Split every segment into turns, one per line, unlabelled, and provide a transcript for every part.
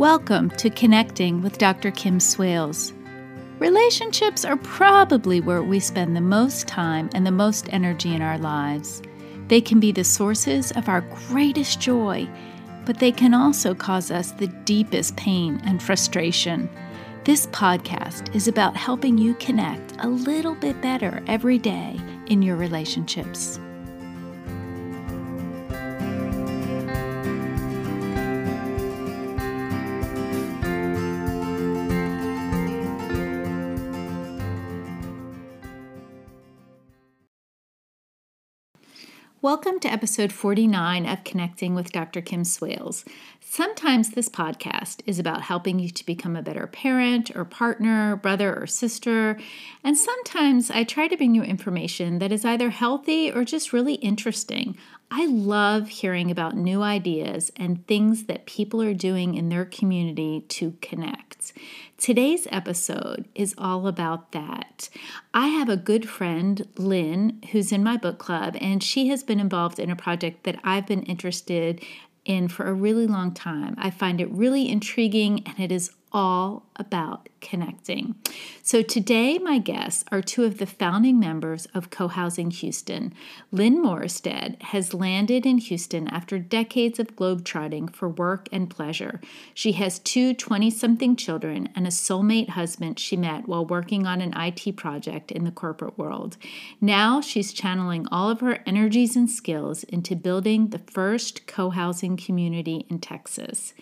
Welcome to Connecting with Dr. Kim Swales. Relationships are probably where we spend the most time and the most energy in our lives. They can be the sources of our greatest joy, but they can also cause us the deepest pain and frustration. This podcast is about helping you connect a little bit better every day in your relationships. Welcome to episode 49 of Connecting with Dr. Kim Swales. Sometimes this podcast is about helping you to become a better parent or partner, brother or sister, and sometimes I try to bring you information that is either healthy or just really interesting. I love hearing about new ideas and things that people are doing in their community to connect. Today's episode is all about that. I have a good friend, Lynn, who's in my book club, and she has been involved in a project that I've been interested in for a really long time. I find it really intriguing and it is all about connecting. So today, my guests are two of the founding members of Co Housing Houston. Lynn Morristead has landed in Houston after decades of globetrotting for work and pleasure. She has two 20 something children and a soulmate husband she met while working on an IT project in the corporate world. Now she's channeling all of her energies and skills into building the first co housing community in Texas.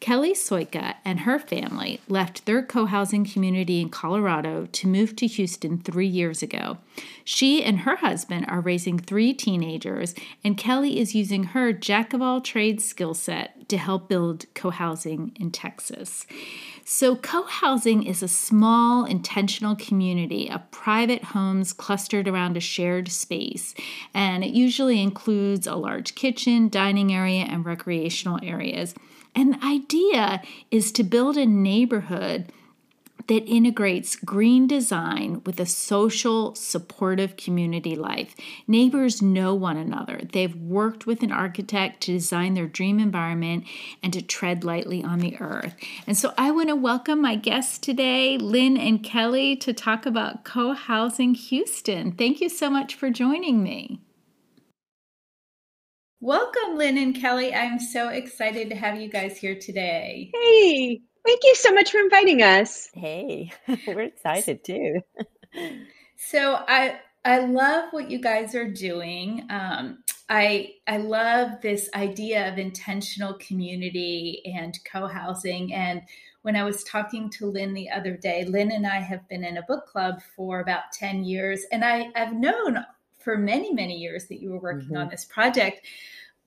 Kelly Soika and her family left their co housing community in Colorado to move to Houston three years ago. She and her husband are raising three teenagers, and Kelly is using her jack of all trades skill set to help build co housing in Texas. So, co housing is a small, intentional community of private homes clustered around a shared space, and it usually includes a large kitchen, dining area, and recreational areas. And the idea is to build a neighborhood that integrates green design with a social, supportive community life. Neighbors know one another. They've worked with an architect to design their dream environment and to tread lightly on the earth. And so I want to welcome my guests today, Lynn and Kelly, to talk about co housing Houston. Thank you so much for joining me. Welcome, Lynn and Kelly. I'm so excited to have you guys here today.
Hey, thank you so much for inviting us.
Hey, we're excited too.
so I I love what you guys are doing. Um, I I love this idea of intentional community and co-housing. And when I was talking to Lynn the other day, Lynn and I have been in a book club for about 10 years, and I, I've known for many, many years that you were working mm-hmm. on this project.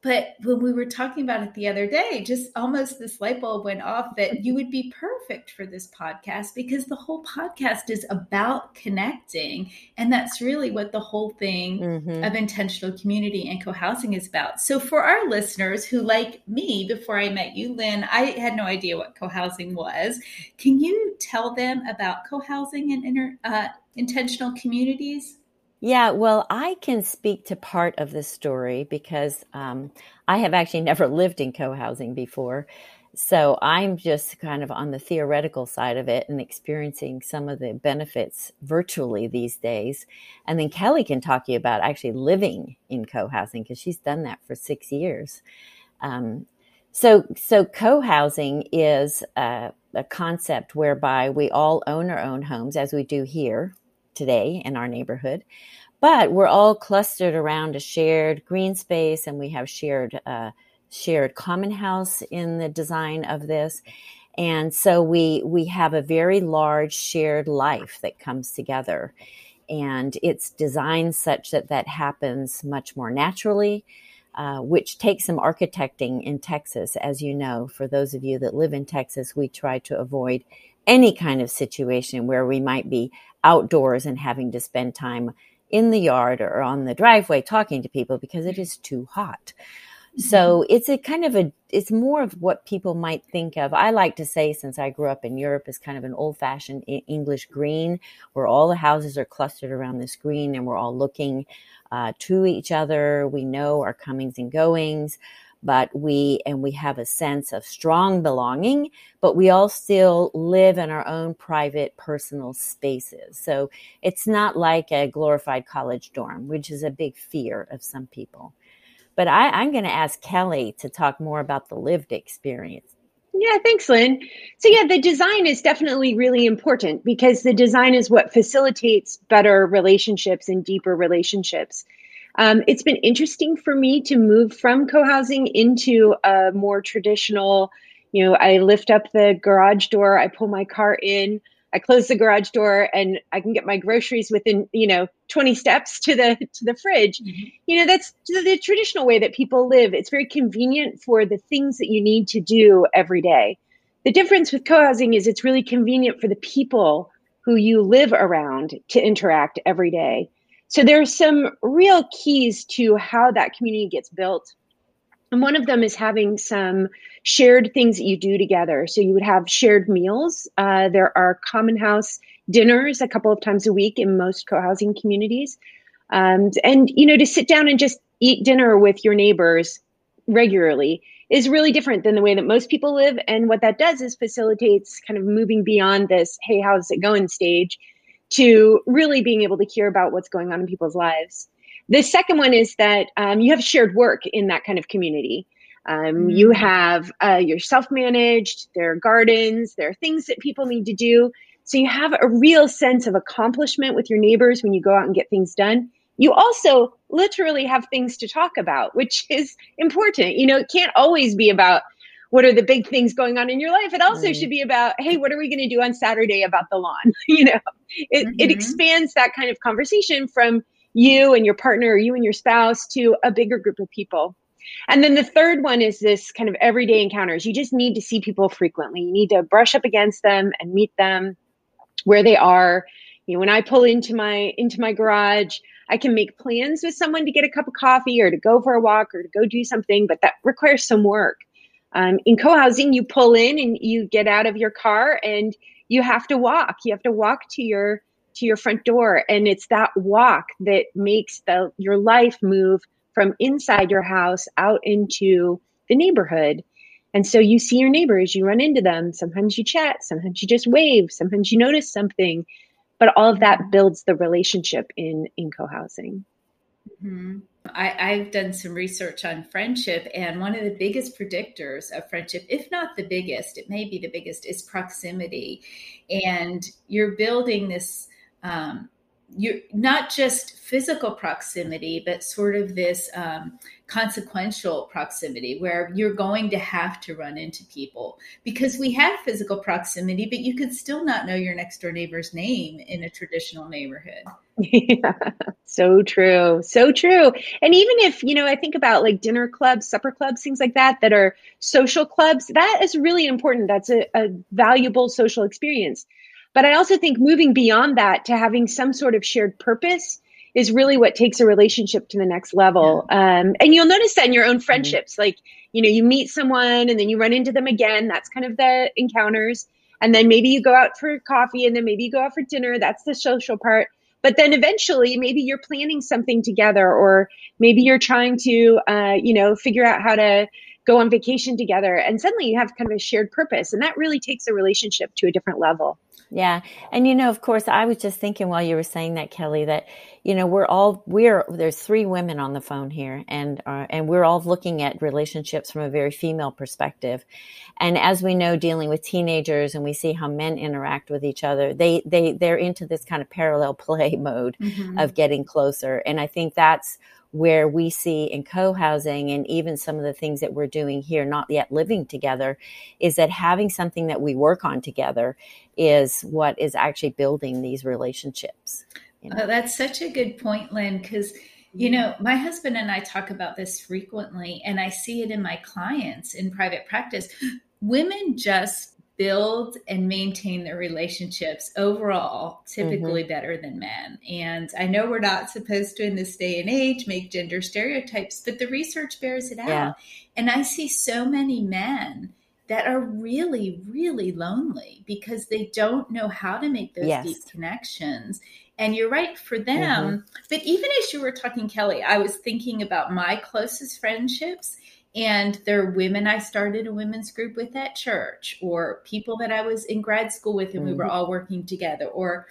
But when we were talking about it the other day, just almost this light bulb went off that you would be perfect for this podcast because the whole podcast is about connecting. And that's really what the whole thing mm-hmm. of intentional community and co housing is about. So, for our listeners who, like me, before I met you, Lynn, I had no idea what co housing was. Can you tell them about co housing and inter, uh, intentional communities?
Yeah, well, I can speak to part of the story because um, I have actually never lived in co housing before. So I'm just kind of on the theoretical side of it and experiencing some of the benefits virtually these days. And then Kelly can talk to you about actually living in co housing because she's done that for six years. Um, so, so co housing is a, a concept whereby we all own our own homes, as we do here today in our neighborhood. But we're all clustered around a shared green space, and we have shared uh, shared common house in the design of this. And so we we have a very large shared life that comes together, and it's designed such that that happens much more naturally. Uh, which takes some architecting in Texas, as you know. For those of you that live in Texas, we try to avoid any kind of situation where we might be outdoors and having to spend time in the yard or on the driveway talking to people because it is too hot. So mm-hmm. it's a kind of a, it's more of what people might think of. I like to say, since I grew up in Europe, is kind of an old fashioned English green where all the houses are clustered around this green and we're all looking uh, to each other. We know our comings and goings, but we and we have a sense of strong belonging but we all still live in our own private personal spaces so it's not like a glorified college dorm which is a big fear of some people but I, i'm going to ask kelly to talk more about the lived experience
yeah, thanks, Lynn. So, yeah, the design is definitely really important because the design is what facilitates better relationships and deeper relationships. Um, it's been interesting for me to move from co housing into a more traditional, you know, I lift up the garage door, I pull my car in, I close the garage door, and I can get my groceries within, you know, 20 steps to the to the fridge. Mm-hmm. You know, that's the, the traditional way that people live. It's very convenient for the things that you need to do every day. The difference with co housing is it's really convenient for the people who you live around to interact every day. So there's some real keys to how that community gets built. And one of them is having some shared things that you do together. So you would have shared meals. Uh, there are common house dinners a couple of times a week in most co-housing communities. Um, and you know, to sit down and just eat dinner with your neighbors regularly is really different than the way that most people live. And what that does is facilitates kind of moving beyond this, hey, how's it going stage to really being able to hear about what's going on in people's lives. The second one is that um, you have shared work in that kind of community. Um, mm-hmm. You have uh, you're self managed. There are gardens. There are things that people need to do. So you have a real sense of accomplishment with your neighbors when you go out and get things done. You also literally have things to talk about, which is important. You know, it can't always be about what are the big things going on in your life it also mm. should be about hey what are we going to do on saturday about the lawn you know it, mm-hmm. it expands that kind of conversation from you and your partner or you and your spouse to a bigger group of people and then the third one is this kind of everyday encounters you just need to see people frequently you need to brush up against them and meet them where they are you know when i pull into my into my garage I can make plans with someone to get a cup of coffee or to go for a walk or to go do something, but that requires some work. Um, in co-housing, you pull in and you get out of your car and you have to walk. You have to walk to your to your front door, and it's that walk that makes the your life move from inside your house out into the neighborhood. And so you see your neighbors, you run into them. Sometimes you chat, sometimes you just wave, sometimes you notice something, but all of that builds the relationship in in co-housing.
Mm-hmm. I, have done some research on friendship, and one of the biggest predictors of friendship, if not the biggest, it may be the biggest, is proximity. And you're building this um, you're not just physical proximity, but sort of this um, consequential proximity where you're going to have to run into people because we have physical proximity, but you could still not know your next door neighbor's name in a traditional neighborhood.
Yeah, so true. So true. And even if, you know, I think about like dinner clubs, supper clubs, things like that, that are social clubs, that is really important. That's a, a valuable social experience but I also think moving beyond that to having some sort of shared purpose is really what takes a relationship to the next level. Yeah. Um, and you'll notice that in your own mm-hmm. friendships, mm-hmm. like, you know, you meet someone and then you run into them again. That's kind of the encounters. And then maybe you go out for coffee and then maybe you go out for dinner. That's the social part. But then eventually, maybe you're planning something together, or maybe you're trying to, uh, you know, figure out how to go on vacation together. And suddenly you have kind of a shared purpose. And that really takes a relationship to a different level.
Yeah. And you know, of course, I was just thinking while you were saying that, Kelly, that, you know, we're all, we're, there's three women on the phone here and, uh, and we're all looking at relationships from a very female perspective. And as we know, dealing with teenagers and we see how men interact with each other, they, they, they're into this kind of parallel play mode mm-hmm. of getting closer. And I think that's, where we see in co-housing and even some of the things that we're doing here not yet living together is that having something that we work on together is what is actually building these relationships
you oh, know? oh, that's such a good point lynn because you mm-hmm. know my husband and i talk about this frequently and i see it in my clients in private practice women just build and maintain their relationships overall typically mm-hmm. better than men. And I know we're not supposed to in this day and age make gender stereotypes, but the research bears it yeah. out. And I see so many men that are really, really lonely because they don't know how to make those yes. deep connections. And you're right for them. Mm-hmm. But even as you were talking, Kelly, I was thinking about my closest friendships and there are women I started a women's group with at church, or people that I was in grad school with and mm-hmm. we were mm-hmm. all working together, or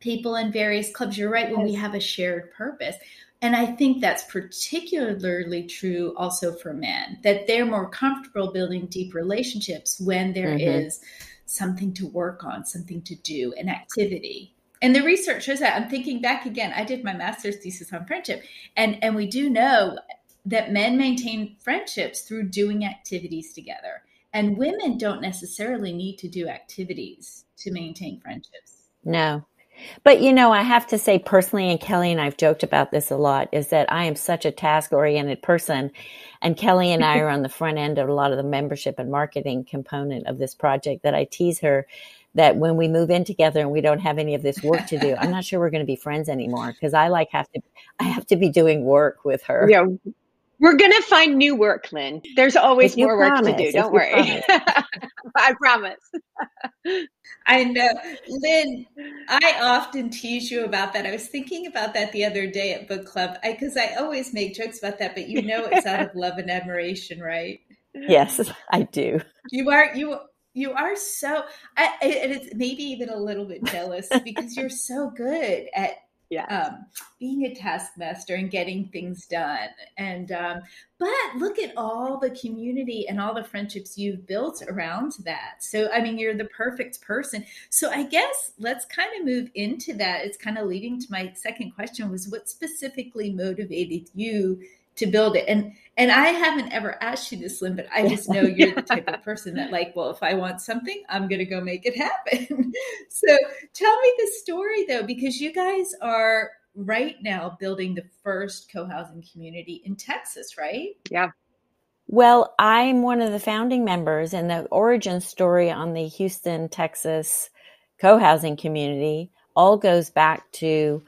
people in various clubs. You're right, when yes. we have a shared purpose. And I think that's particularly true also for men, that they're more comfortable building deep relationships when there mm-hmm. is something to work on, something to do, an activity. And the research shows that. I'm thinking back again. I did my master's thesis on friendship, and and we do know that men maintain friendships through doing activities together. And women don't necessarily need to do activities to maintain friendships.
No. But you know, I have to say personally, and Kelly and I've joked about this a lot, is that I am such a task oriented person. And Kelly and I are on the front end of a lot of the membership and marketing component of this project that I tease her that when we move in together and we don't have any of this work to do, I'm not sure we're going to be friends anymore because I like have to I have to be doing work with her.
Yeah, we're gonna find new work, Lynn. There's always more promise, work to do. Don't worry. I promise.
I know. Lynn, I often tease you about that. I was thinking about that the other day at book club because I, I, always make jokes about that, but you know it's out of love and admiration, right?
Yes, I do.
You are you you are so I, and it's maybe even a little bit jealous because you're so good at yeah. um, being a taskmaster and getting things done. And um, but look at all the community and all the friendships you've built around that. So I mean, you're the perfect person. So I guess let's kind of move into that. It's kind of leading to my second question: was what specifically motivated you to build it? And and I haven't ever asked you this, Lynn, but I just know you're the type of person that, like, well, if I want something, I'm going to go make it happen. so tell me the story, though, because you guys are right now building the first co housing community in Texas, right?
Yeah.
Well, I'm one of the founding members, and the origin story on the Houston, Texas co housing community all goes back to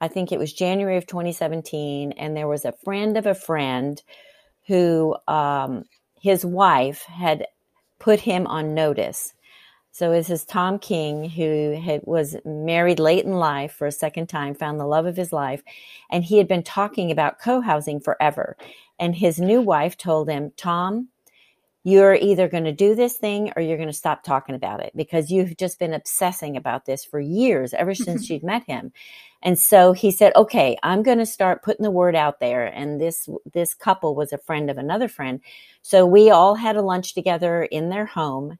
I think it was January of 2017, and there was a friend of a friend who um, his wife had put him on notice. So this is Tom King, who had, was married late in life for a second time, found the love of his life, and he had been talking about co-housing forever. And his new wife told him, Tom, you're either going to do this thing or you're going to stop talking about it because you've just been obsessing about this for years, ever since you'd met him. And so he said, okay, I'm going to start putting the word out there. And this, this couple was a friend of another friend. So we all had a lunch together in their home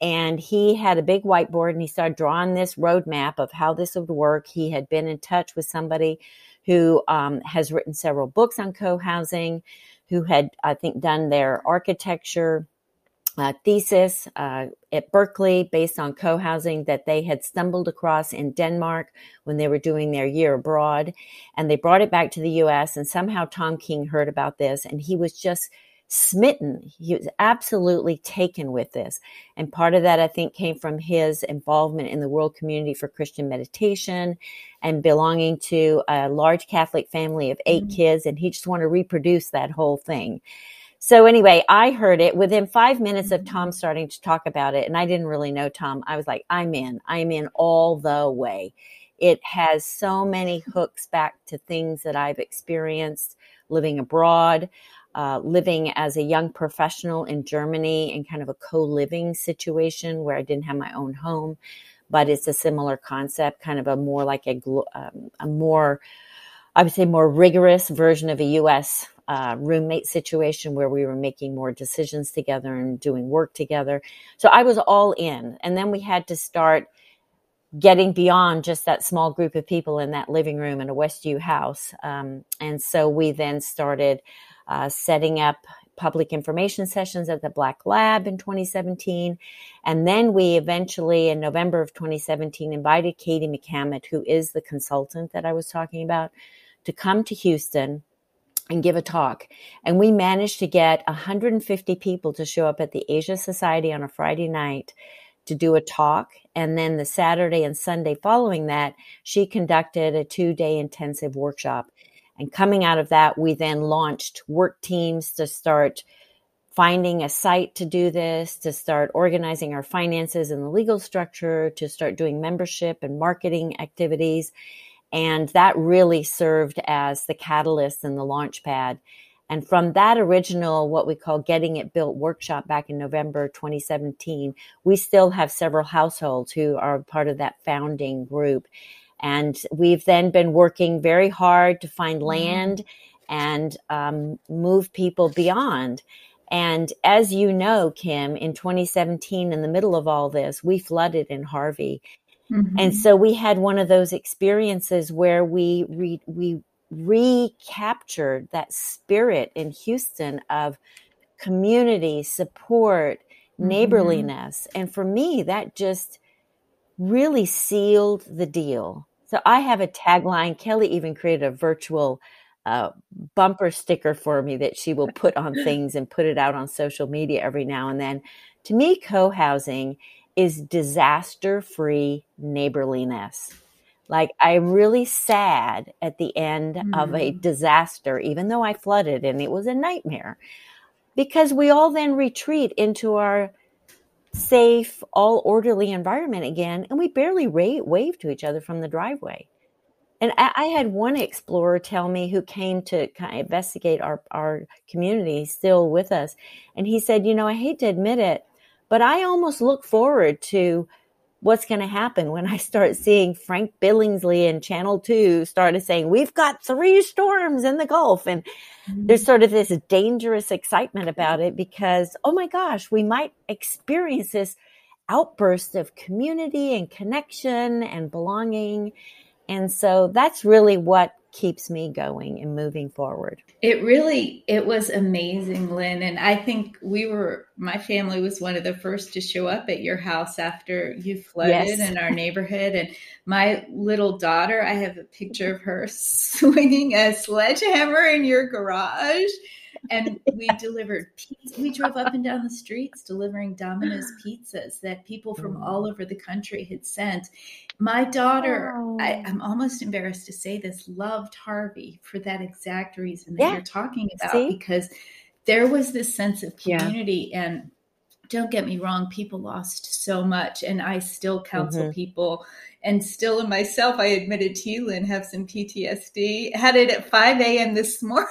and he had a big whiteboard and he started drawing this roadmap of how this would work. He had been in touch with somebody who um, has written several books on co-housing, who had, I think, done their architecture uh, thesis uh, at Berkeley based on co housing that they had stumbled across in Denmark when they were doing their year abroad. And they brought it back to the US. And somehow Tom King heard about this and he was just smitten. He was absolutely taken with this. And part of that, I think, came from his involvement in the World Community for Christian Meditation and belonging to a large Catholic family of 8 mm-hmm. kids. And he just wanted to reproduce that whole thing. So anyway, I heard it within five minutes of Tom starting to talk about it. And I didn't really know Tom. I was like, I'm in, I'm in all the way. It has so many hooks back to things that I've experienced living abroad, uh, living as a young professional in Germany in kind of a co-living situation where I didn't have my own home, but it's a similar concept, kind of a more like a, um, a more, I would say more rigorous version of a U.S uh, roommate situation where we were making more decisions together and doing work together. So I was all in. And then we had to start getting beyond just that small group of people in that living room in a Westview house. Um, and so we then started uh, setting up public information sessions at the Black Lab in 2017. And then we eventually, in November of 2017, invited Katie McCamant, who is the consultant that I was talking about, to come to Houston and give a talk. And we managed to get 150 people to show up at the Asia Society on a Friday night to do a talk. And then the Saturday and Sunday following that, she conducted a two day intensive workshop. And coming out of that, we then launched work teams to start finding a site to do this, to start organizing our finances and the legal structure, to start doing membership and marketing activities. And that really served as the catalyst and the launch pad. And from that original, what we call Getting It Built workshop back in November 2017, we still have several households who are part of that founding group. And we've then been working very hard to find mm-hmm. land and um, move people beyond. And as you know, Kim, in 2017, in the middle of all this, we flooded in Harvey. Mm-hmm. And so we had one of those experiences where we re- we recaptured that spirit in Houston of community support, mm-hmm. neighborliness. And for me, that just really sealed the deal. So I have a tagline. Kelly even created a virtual uh, bumper sticker for me that she will put on things and put it out on social media every now and then. To me, co housing is disaster free neighborliness. Like, I'm really sad at the end mm. of a mm. disaster, even though I flooded and it was a nightmare, because we all then retreat into our safe, all orderly environment again, and we barely ra- wave to each other from the driveway. And I, I, had one explorer tell me who came to kind of investigate our, our community, still with us. And he said, You know, I hate to admit it, but I almost look forward to what's going to happen when I start seeing Frank Billingsley and Channel 2 started saying, We've got three storms in the Gulf. And mm-hmm. there's sort of this dangerous excitement about it because, oh my gosh, we might experience this outburst of community and connection and belonging. And so that's really what keeps me going and moving forward.
It really it was amazing, Lynn, and I think we were my family was one of the first to show up at your house after you flooded yes. in our neighborhood and my little daughter, I have a picture of her swinging a sledgehammer in your garage and we delivered pizza. We drove up and down the streets delivering Domino's pizzas that people from oh. all over the country had sent. My daughter, I, oh. am almost embarrassed to say this, loved Harvey for that exact reason that yeah. you're talking about See? because there was this sense of community yeah. and don't get me wrong, people lost so much, and I still counsel mm-hmm. people. And still in myself, I admitted to you, Lynn, have some PTSD. Had it at 5 a.m. this morning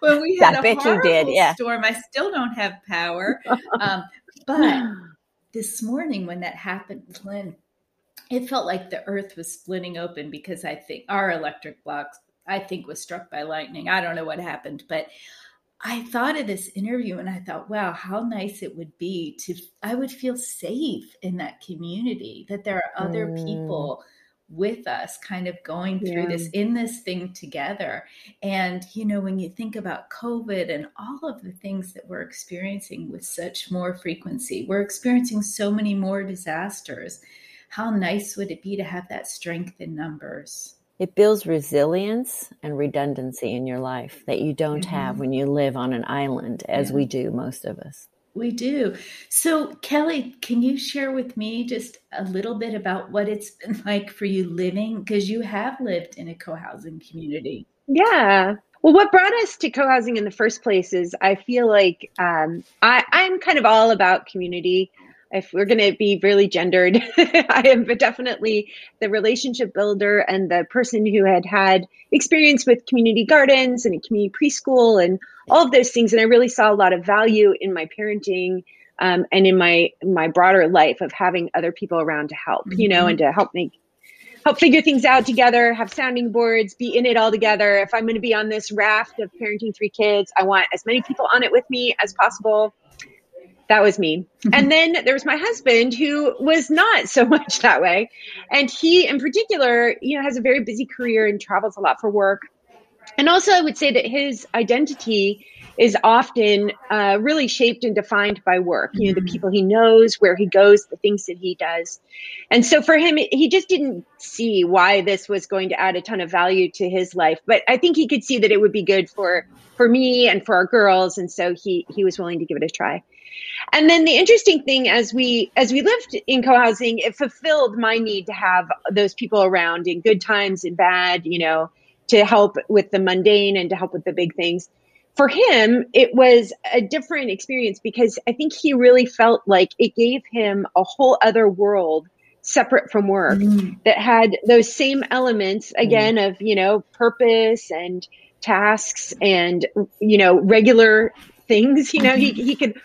when we had a horrible did, yeah. storm. I still don't have power. Um, but this morning when that happened, Lynn, it felt like the earth was splitting open because I think our electric box I think, was struck by lightning. I don't know what happened, but I thought of this interview and I thought, wow, how nice it would be to, I would feel safe in that community, that there are other mm. people with us kind of going through yeah. this in this thing together and you know when you think about covid and all of the things that we're experiencing with such more frequency we're experiencing so many more disasters how nice would it be to have that strength in numbers
it builds resilience and redundancy in your life that you don't mm-hmm. have when you live on an island, as yeah. we do, most of us.
We do. So, Kelly, can you share with me just a little bit about what it's been like for you living? Because you have lived in a co housing community.
Yeah. Well, what brought us to co housing in the first place is I feel like um, I, I'm kind of all about community if we're going to be really gendered, I am definitely the relationship builder and the person who had had experience with community gardens and a community preschool and all of those things. And I really saw a lot of value in my parenting um, and in my my broader life of having other people around to help, mm-hmm. you know, and to help make help figure things out together, have sounding boards, be in it all together. If I'm going to be on this raft of parenting three kids, I want as many people on it with me as possible that was me. Mm-hmm. And then there was my husband who was not so much that way. And he, in particular, you know, has a very busy career and travels a lot for work. And also, I would say that his identity is often uh, really shaped and defined by work. You know, the mm-hmm. people he knows, where he goes, the things that he does. And so for him, he just didn't see why this was going to add a ton of value to his life. But I think he could see that it would be good for for me and for our girls. And so he he was willing to give it a try. And then the interesting thing as we as we lived in co-housing, it fulfilled my need to have those people around in good times and bad, you know, to help with the mundane and to help with the big things. For him, it was a different experience because I think he really felt like it gave him a whole other world separate from work mm. that had those same elements again mm. of, you know, purpose and tasks and you know regular things you know he, he could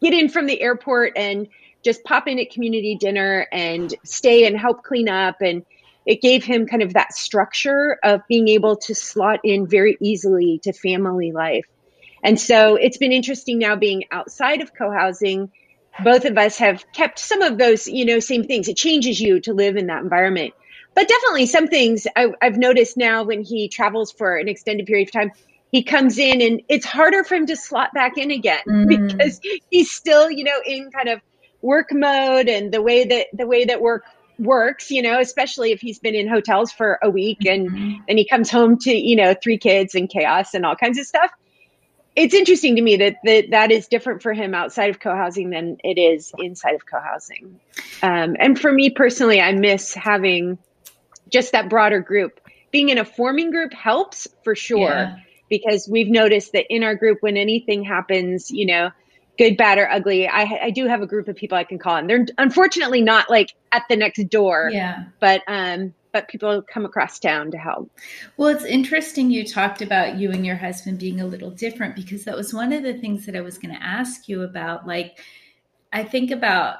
get in from the airport and just pop in at community dinner and stay and help clean up. And it gave him kind of that structure of being able to slot in very easily to family life. And so it's been interesting now being outside of co-housing. Both of us have kept some of those you know same things. It changes you to live in that environment. But definitely some things I, have noticed now when he travels for an extended period of time he comes in and it's harder for him to slot back in again mm. because he's still you know in kind of work mode and the way that the way that work works you know especially if he's been in hotels for a week and mm-hmm. and he comes home to you know three kids and chaos and all kinds of stuff it's interesting to me that, that that is different for him outside of co-housing than it is inside of co-housing um, and for me personally i miss having just that broader group being in a forming group helps for sure yeah. Because we've noticed that in our group when anything happens you know good bad or ugly I, I do have a group of people i can call and they're unfortunately not like at the next door
yeah
but um but people come across town to help.
Well, it's interesting you talked about you and your husband being a little different because that was one of the things that I was going to ask you about. Like, I think about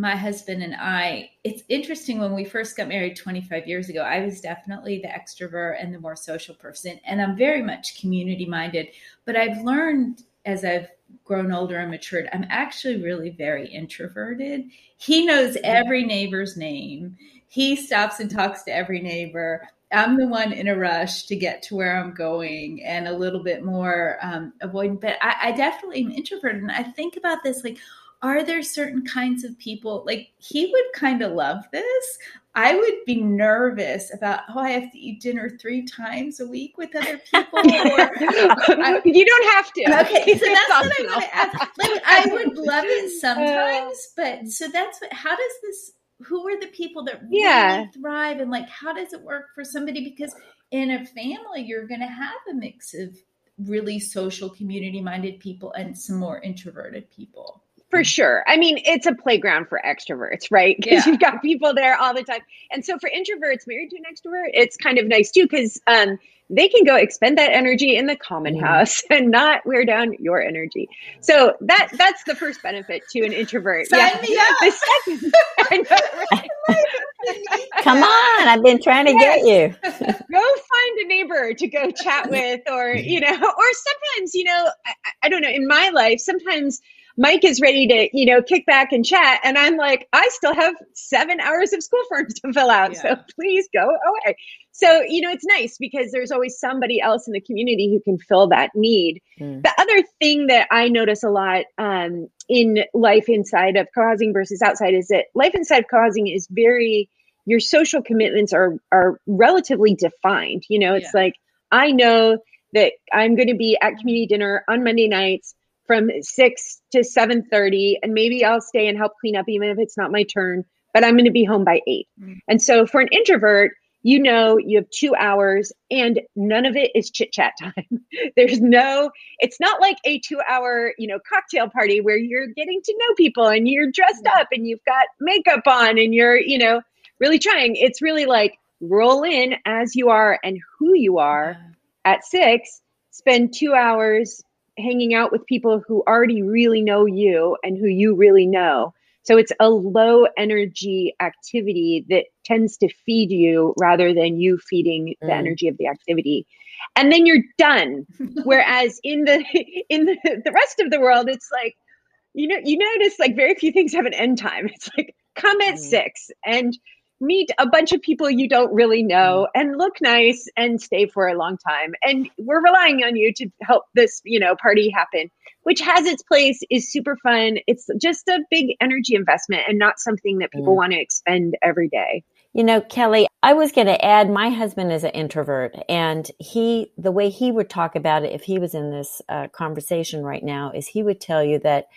my husband and I. It's interesting when we first got married 25 years ago, I was definitely the extrovert and the more social person, and I'm very much community minded. But I've learned as I've grown older and matured, I'm actually really very introverted. He knows every neighbor's name he stops and talks to every neighbor. I'm the one in a rush to get to where I'm going and a little bit more um, avoidant. But I, I definitely am introverted. And I think about this like, are there certain kinds of people like he would kind of love this. I would be nervous about oh i have to eat dinner three times a week with other people or,
I, you don't have to.
Okay so that's what i want to ask. Like i would love it uh, sometimes but so that's what how does this who are the people that really yeah. thrive and like how does it work for somebody? Because in a family you're going to have a mix of really social community minded people and some more introverted people
for sure. I mean, it's a playground for extroverts, right? Because yeah. you've got people there all the time. And so for introverts married to an extrovert, it's kind of nice too, because um, they can go expend that energy in the common mm. house and not wear down your energy. So that that's the first benefit to an introvert.
Sign yeah. me up. The second,
Come on, I've been trying to yes. get you.
go find a neighbor to go chat with, or you know, or sometimes you know, I, I don't know. In my life, sometimes Mike is ready to, you know, kick back and chat. And I'm like, I still have seven hours of school forms to fill out. Yeah. So please go away. So, you know, it's nice because there's always somebody else in the community who can fill that need. Mm. The other thing that I notice a lot um, in life inside of co housing versus outside is that life inside of co housing is very, your social commitments are, are relatively defined. You know, it's yeah. like, I know that I'm going to be at community dinner on Monday nights from 6 to 7.30 and maybe i'll stay and help clean up even if it's not my turn but i'm going to be home by 8 mm-hmm. and so for an introvert you know you have two hours and none of it is chit chat time. There's no it's not like a two hour you know cocktail party where you're getting to know people and you're dressed up and you've got makeup on and you're you know really trying. It's really like roll in as you are and who you are at six spend two hours hanging out with people who already really know you and who you really know. So it's a low energy activity that tends to feed you rather than you feeding the mm. energy of the activity. And then you're done. Whereas in the in the, the rest of the world, it's like, you know, you notice like very few things have an end time. It's like come at mm. six and meet a bunch of people you don't really know mm. and look nice and stay for a long time and we're relying on you to help this you know party happen which has its place is super fun it's just a big energy investment and not something that people mm. want to expend every day
you know kelly i was going to add my husband is an introvert and he the way he would talk about it if he was in this uh, conversation right now is he would tell you that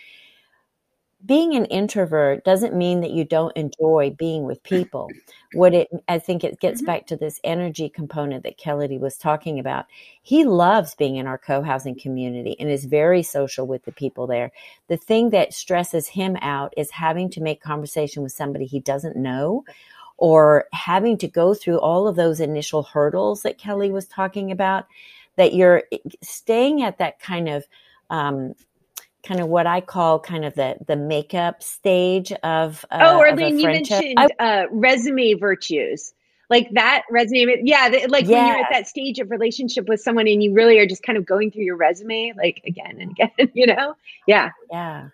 being an introvert doesn't mean that you don't enjoy being with people. What it, I think it gets mm-hmm. back to this energy component that Kelly was talking about. He loves being in our co-housing community and is very social with the people there. The thing that stresses him out is having to make conversation with somebody he doesn't know or having to go through all of those initial hurdles that Kelly was talking about that you're staying at that kind of um, kind of what I call kind of the the makeup stage of uh,
oh, Arlene, you mentioned I, uh, resume virtues. Like that resume, yeah. The, like when you're at that stage of relationship with someone and you really are just kind of going through your resume, like again and again, you know? Yeah.
Yeah.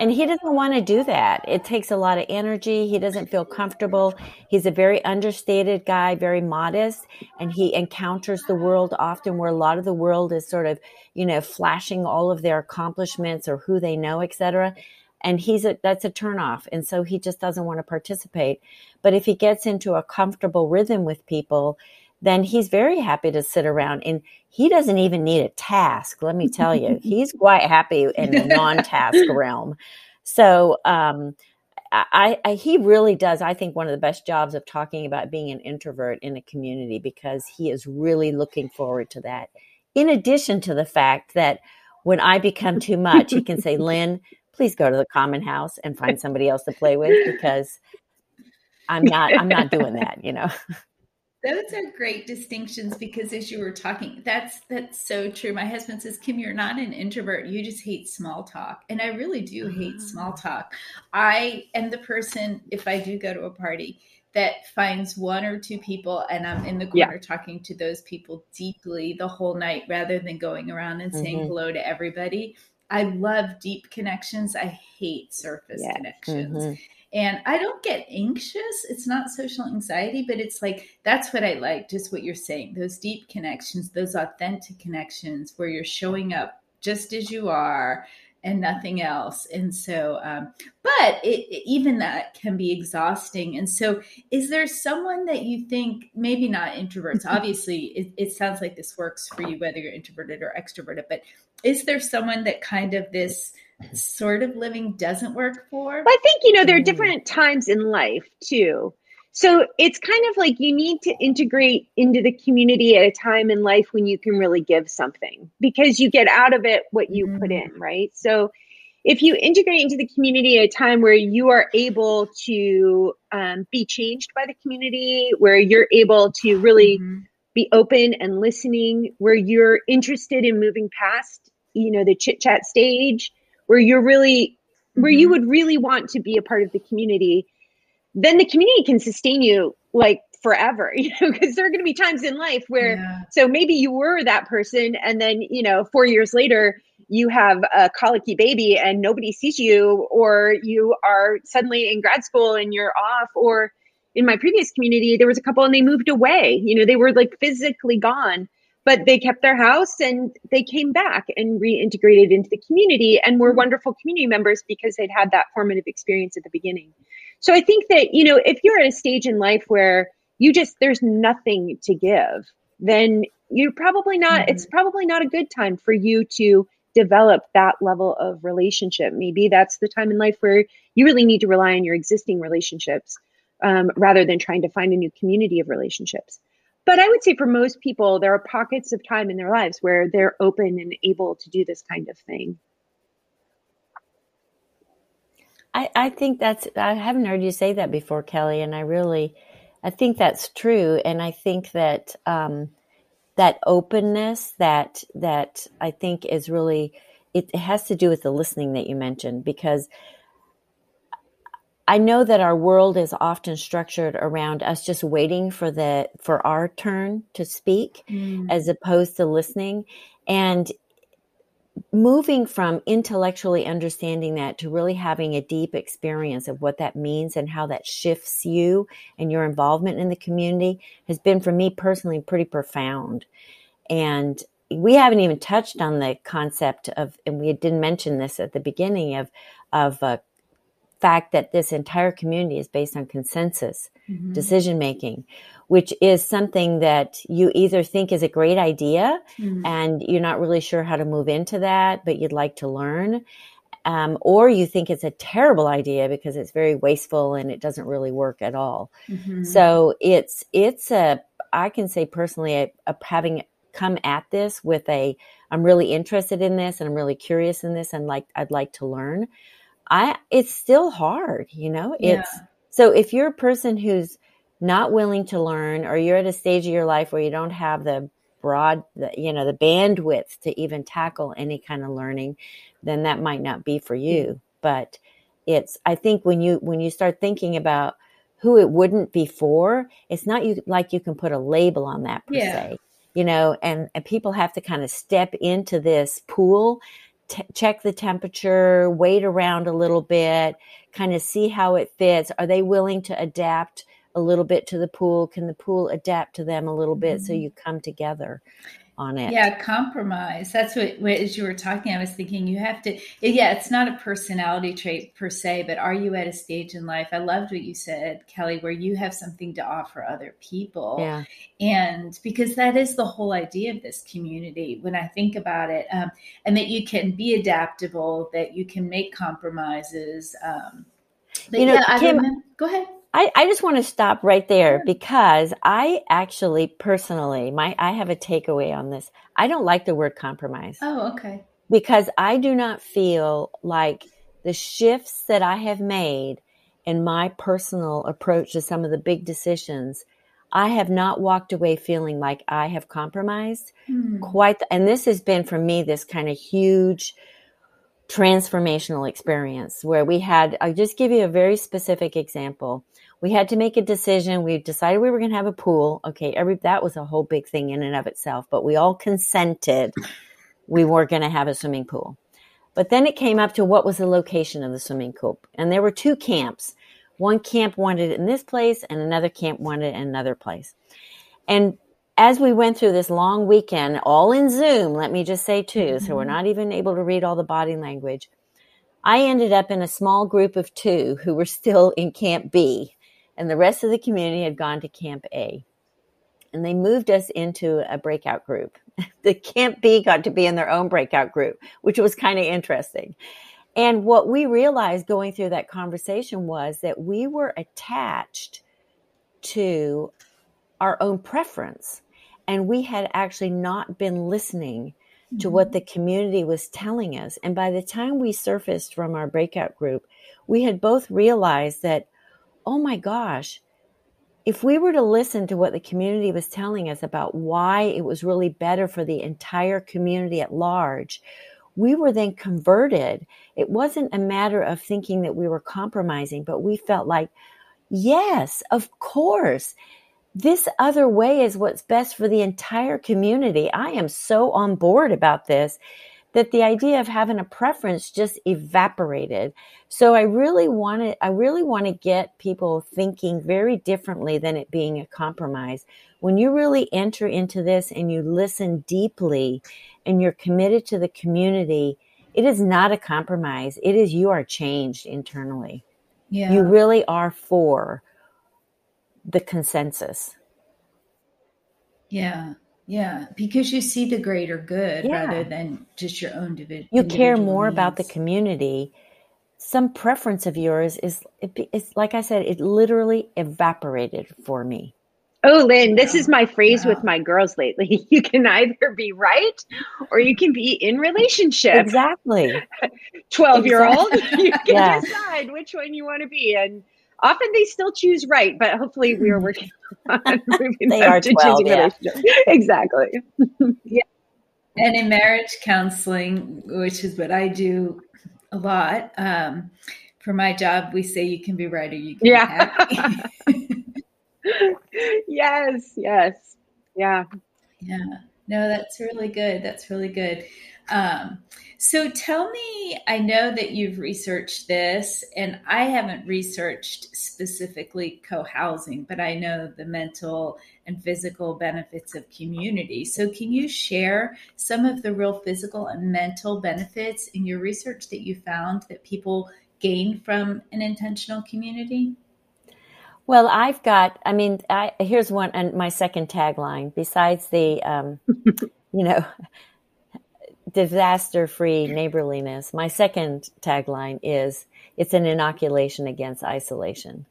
And he doesn't want to do that. It takes a lot of energy. He doesn't feel comfortable. He's a very understated guy, very modest, and he encounters the world often where a lot of the world is sort of, you know, flashing all of their accomplishments or who they know, etc. And he's a, that's a turnoff. And so he just doesn't want to participate. But if he gets into a comfortable rhythm with people, then he's very happy to sit around and he doesn't even need a task. Let me tell you, he's quite happy in the non-task realm. So, um, I, I, he really does. I think one of the best jobs of talking about being an introvert in a community because he is really looking forward to that. In addition to the fact that when I become too much, he can say, "Lynn, please go to the common house and find somebody else to play with because I'm not I'm not doing that." You know.
Those are great distinctions because as you were talking, that's that's so true. My husband says, Kim, you're not an introvert. You just hate small talk. And I really do hate small ah. talk. I am the person, if I do go to a party, that finds one or two people and I'm in the corner yeah. talking to those people deeply the whole night rather than going around and saying mm-hmm. hello to everybody. I love deep connections. I hate surface yeah. connections. Mm-hmm. And I don't get anxious. It's not social anxiety, but it's like that's what I like, just what you're saying those deep connections, those authentic connections where you're showing up just as you are and nothing else. And so, um, but it, it, even that can be exhausting. And so, is there someone that you think, maybe not introverts, obviously, it, it sounds like this works for you, whether you're introverted or extroverted, but is there someone that kind of this, sort of living doesn't work for?
Well, I think, you know, there are mm. different times in life too. So it's kind of like you need to integrate into the community at a time in life when you can really give something because you get out of it what you mm. put in, right? So if you integrate into the community at a time where you are able to um, be changed by the community, where you're able to really mm-hmm. be open and listening, where you're interested in moving past, you know, the chit chat stage, where you're really where mm-hmm. you would really want to be a part of the community then the community can sustain you like forever you know because there are going to be times in life where yeah. so maybe you were that person and then you know 4 years later you have a colicky baby and nobody sees you or you are suddenly in grad school and you're off or in my previous community there was a couple and they moved away you know they were like physically gone but they kept their house and they came back and reintegrated into the community and were mm-hmm. wonderful community members because they'd had that formative experience at the beginning. So I think that, you know, if you're at a stage in life where you just, there's nothing to give, then you're probably not, mm-hmm. it's probably not a good time for you to develop that level of relationship. Maybe that's the time in life where you really need to rely on your existing relationships um, rather than trying to find a new community of relationships. But I would say for most people, there are pockets of time in their lives where they're open and able to do this kind of thing.
I, I think that's, I haven't heard you say that before, Kelly, and I really, I think that's true. And I think that, um, that openness that, that I think is really, it has to do with the listening that you mentioned because I know that our world is often structured around us just waiting for the for our turn to speak mm. as opposed to listening and moving from intellectually understanding that to really having a deep experience of what that means and how that shifts you and your involvement in the community has been for me personally pretty profound and we haven't even touched on the concept of and we didn't mention this at the beginning of of uh, fact that this entire community is based on consensus mm-hmm. decision making, which is something that you either think is a great idea mm-hmm. and you're not really sure how to move into that, but you'd like to learn. Um, or you think it's a terrible idea because it's very wasteful and it doesn't really work at all. Mm-hmm. So it's it's a I can say personally a, a having come at this with a I'm really interested in this and I'm really curious in this and like I'd like to learn. I it's still hard, you know? It's yeah. so if you're a person who's not willing to learn or you're at a stage of your life where you don't have the broad, the, you know, the bandwidth to even tackle any kind of learning, then that might not be for you. But it's, I think when you, when you start thinking about who it wouldn't be for, it's not you like you can put a label on that per yeah. se, you know, and, and people have to kind of step into this pool, t- check the temperature, wait around a little bit, kind of see how it fits. Are they willing to adapt a little bit to the pool? Can the pool adapt to them a little bit mm-hmm. so you come together? On it.
Yeah, compromise. That's what, what, as you were talking, I was thinking you have to, yeah, it's not a personality trait per se, but are you at a stage in life? I loved what you said, Kelly, where you have something to offer other people.
Yeah.
And because that is the whole idea of this community when I think about it, um, and that you can be adaptable, that you can make compromises. Um,
you know, yeah, Kim,
go ahead.
I, I just want to stop right there because I actually personally, my I have a takeaway on this. I don't like the word compromise.
Oh, okay.
Because I do not feel like the shifts that I have made in my personal approach to some of the big decisions, I have not walked away feeling like I have compromised mm. quite. The, and this has been for me this kind of huge transformational experience where we had, I'll just give you a very specific example. We had to make a decision. We decided we were going to have a pool. Okay. Every, that was a whole big thing in and of itself, but we all consented we were going to have a swimming pool. But then it came up to what was the location of the swimming pool. And there were two camps. One camp wanted it in this place and another camp wanted it in another place. And as we went through this long weekend, all in Zoom, let me just say too, mm-hmm. so we're mm-hmm. not even able to read all the body language. I ended up in a small group of two who were still in Camp B, and the rest of the community had gone to Camp A. And they moved us into a breakout group. the Camp B got to be in their own breakout group, which was kind of interesting. And what we realized going through that conversation was that we were attached to our own preference. And we had actually not been listening to what mm-hmm. the community was telling us. And by the time we surfaced from our breakout group, we had both realized that, oh my gosh, if we were to listen to what the community was telling us about why it was really better for the entire community at large, we were then converted. It wasn't a matter of thinking that we were compromising, but we felt like, yes, of course this other way is what's best for the entire community. I am so on board about this that the idea of having a preference just evaporated. So I really want to, I really want to get people thinking very differently than it being a compromise. When you really enter into this and you listen deeply and you're committed to the community, it is not a compromise. It is you are changed internally. Yeah. You really are for the consensus.
Yeah. Yeah, because you see the greater good yeah. rather than just your own division.
You care more needs. about the community. Some preference of yours is it's like I said, it literally evaporated for me.
Oh, Lynn, this is my phrase with my girls lately. You can either be right or you can be in relationship.
Exactly.
12 year old, you can yeah. decide which one you want to be. And often they still choose right, but hopefully we are hmm. working on moving
they them are to 12, choosing yeah.
Exactly.
yeah. And in marriage counseling, which is what I do a lot, um, for my job, we say you can be right or you can yeah. be happy.
yes, yes. Yeah.
Yeah. No, that's really good. That's really good. Um, so tell me, I know that you've researched this, and I haven't researched specifically co housing, but I know the mental and physical benefits of community. So, can you share some of the real physical and mental benefits in your research that you found that people gain from an intentional community?
Well, I've got, I mean, I, here's one, and my second tagline, besides the, um, you know, disaster free neighborliness, my second tagline is it's an inoculation against isolation.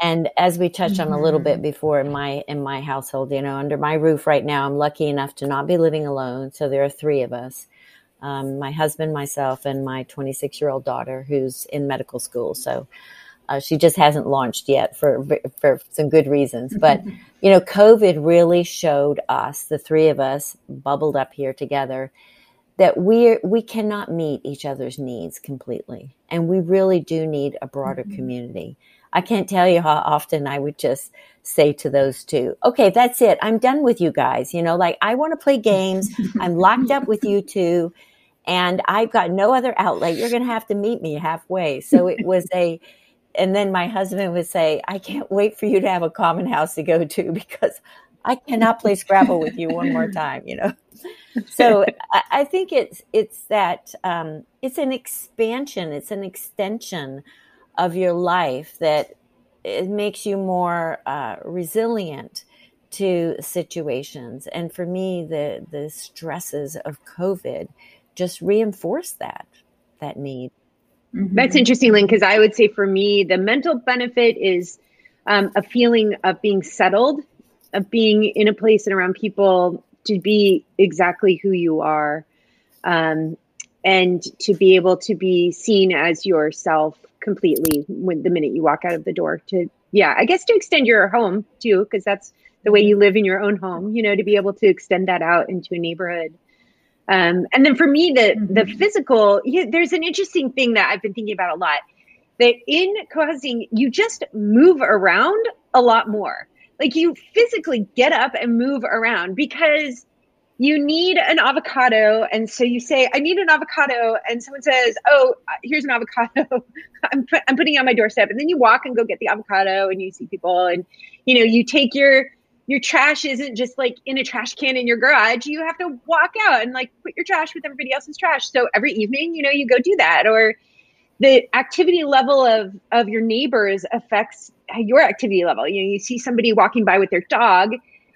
And as we touched mm-hmm. on a little bit mm-hmm. before in my in my household, you know, under my roof right now, I'm lucky enough to not be living alone. So there are three of us: um, my husband, myself, and my 26 year old daughter, who's in medical school. So Uh, she just hasn't launched yet for for some good reasons. But you know, COVID really showed us, the three of us bubbled up here together, that we we cannot meet each other's needs completely, and we really do need a broader mm-hmm. community. I can't tell you how often I would just say to those two, okay, that's it. I'm done with you guys. You know, like I want to play games. I'm locked up with you two and I've got no other outlet. You're going to have to meet me halfway. So it was a, and then my husband would say, I can't wait for you to have a common house to go to because I cannot play Scrabble with you one more time, you know? So I, think it's, it's that, um, it's an expansion, it's an extension of your life that it makes you more uh, resilient to situations. And for me, the, the stresses of COVID, just reinforce that that need.
Mm-hmm. That's interesting, Lynn, because I would say for me, the mental benefit is um, a feeling of being settled, of being in a place and around people to be exactly who you are, um, and to be able to be seen as yourself completely when the minute you walk out of the door. To yeah, I guess to extend your home too, because that's the way you live in your own home. You know, to be able to extend that out into a neighborhood. Um, and then for me, the mm-hmm. the physical, yeah, there's an interesting thing that I've been thinking about a lot. That in co-housing, you just move around a lot more. Like you physically get up and move around because you need an avocado, and so you say, "I need an avocado," and someone says, "Oh, uh, here's an avocado. I'm put, I'm putting it on my doorstep," and then you walk and go get the avocado, and you see people, and you know you take your your trash isn't just like in a trash can in your garage. You have to walk out and like put your trash with everybody else's trash. So every evening, you know, you go do that. Or the activity level of of your neighbors affects your activity level. You know, you see somebody walking by with their dog,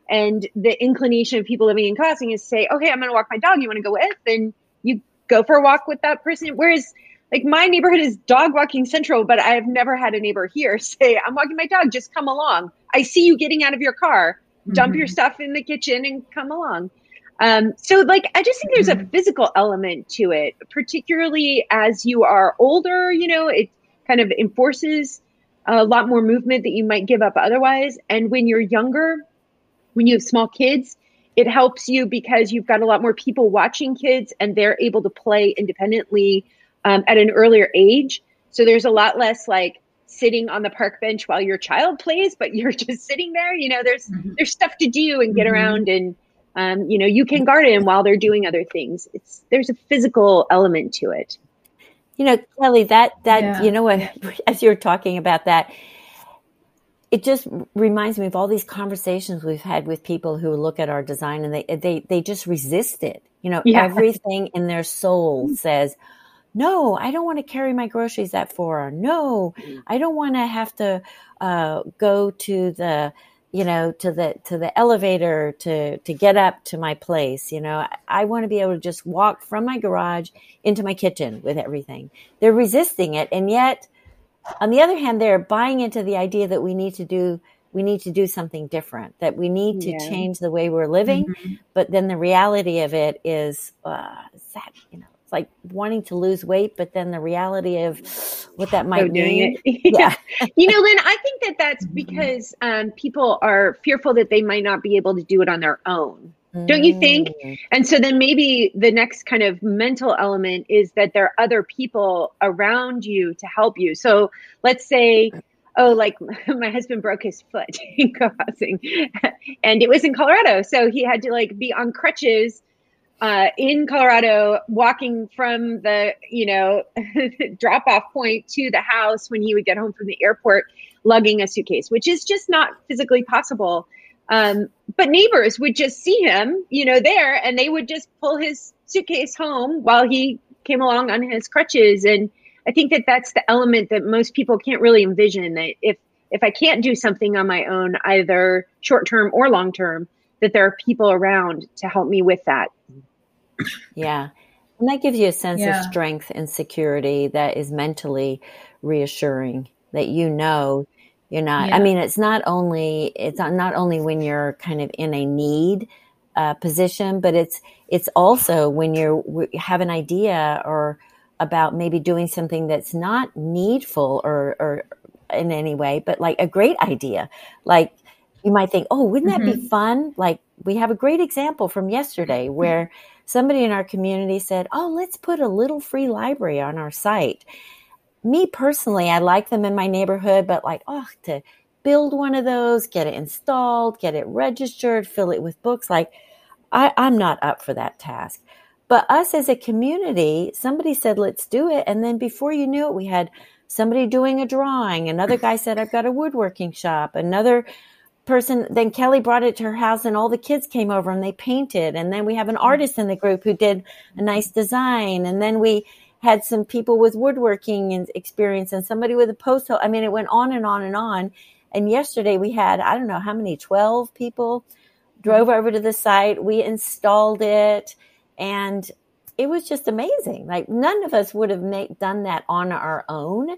and the inclination of people living in crossing is say, "Okay, I'm going to walk my dog. You want to go with?" And you go for a walk with that person. Whereas like my neighborhood is dog walking central, but I've never had a neighbor here say, I'm walking my dog, just come along. I see you getting out of your car, dump mm-hmm. your stuff in the kitchen and come along. Um, so like I just think there's mm-hmm. a physical element to it, particularly as you are older, you know, it kind of enforces a lot more movement that you might give up otherwise. And when you're younger, when you have small kids, it helps you because you've got a lot more people watching kids and they're able to play independently um, at an earlier age. So there's a lot less like sitting on the park bench while your child plays, but you're just sitting there. You know, there's mm-hmm. there's stuff to do and get mm-hmm. around, and um, you know, you can garden while they're doing other things. It's there's a physical element to it.
You know, Kelly, that that yeah. you know what, as you're talking about that, it just reminds me of all these conversations we've had with people who look at our design and they they they just resist it. You know, yeah. everything in their soul says no, I don't want to carry my groceries that far. No, mm-hmm. I don't want to have to uh, go to the you know to the to the elevator to to get up to my place you know I, I want to be able to just walk from my garage into my kitchen with everything they're resisting it and yet on the other hand they're buying into the idea that we need to do we need to do something different that we need to yeah. change the way we're living mm-hmm. but then the reality of it is uh, is that you know it's like wanting to lose weight, but then the reality of what that might mean.
yeah. you know, Lynn, I think that that's mm-hmm. because um, people are fearful that they might not be able to do it on their own. Don't you think? Mm. And so then maybe the next kind of mental element is that there are other people around you to help you. So let's say oh, like my husband broke his foot in co-housing and it was in Colorado. So he had to like be on crutches uh, in Colorado, walking from the you know drop off point to the house when he would get home from the airport, lugging a suitcase, which is just not physically possible. Um, but neighbors would just see him, you know, there, and they would just pull his suitcase home while he came along on his crutches. And I think that that's the element that most people can't really envision. That if if I can't do something on my own, either short term or long term, that there are people around to help me with that.
Yeah. And that gives you a sense yeah. of strength and security that is mentally reassuring that you know you're not, yeah. I mean, it's not only, it's not only when you're kind of in a need uh, position, but it's, it's also when you have an idea or about maybe doing something that's not needful or, or in any way, but like a great idea. Like you might think, oh, wouldn't that mm-hmm. be fun? Like we have a great example from yesterday mm-hmm. Somebody in our community said, oh, let's put a little free library on our site. Me personally, I like them in my neighborhood, but like, oh, to build one of those, get it installed, get it registered, fill it with books, like I, I'm not up for that task. But us as a community, somebody said, let's do it. And then before you knew it, we had somebody doing a drawing. Another guy said, I've got a woodworking shop. Another person, then Kelly brought it to her house and all the kids came over and they painted. And then we have an hmm. artist in the group who did a nice design. And then we had some people with woodworking and experience and somebody with a post. I mean, it went on and on and on. And yesterday we had, I don't know how many, 12 people drove hmm. over to the site. We installed it and it was just amazing. Like none of us would have made, done that on our own.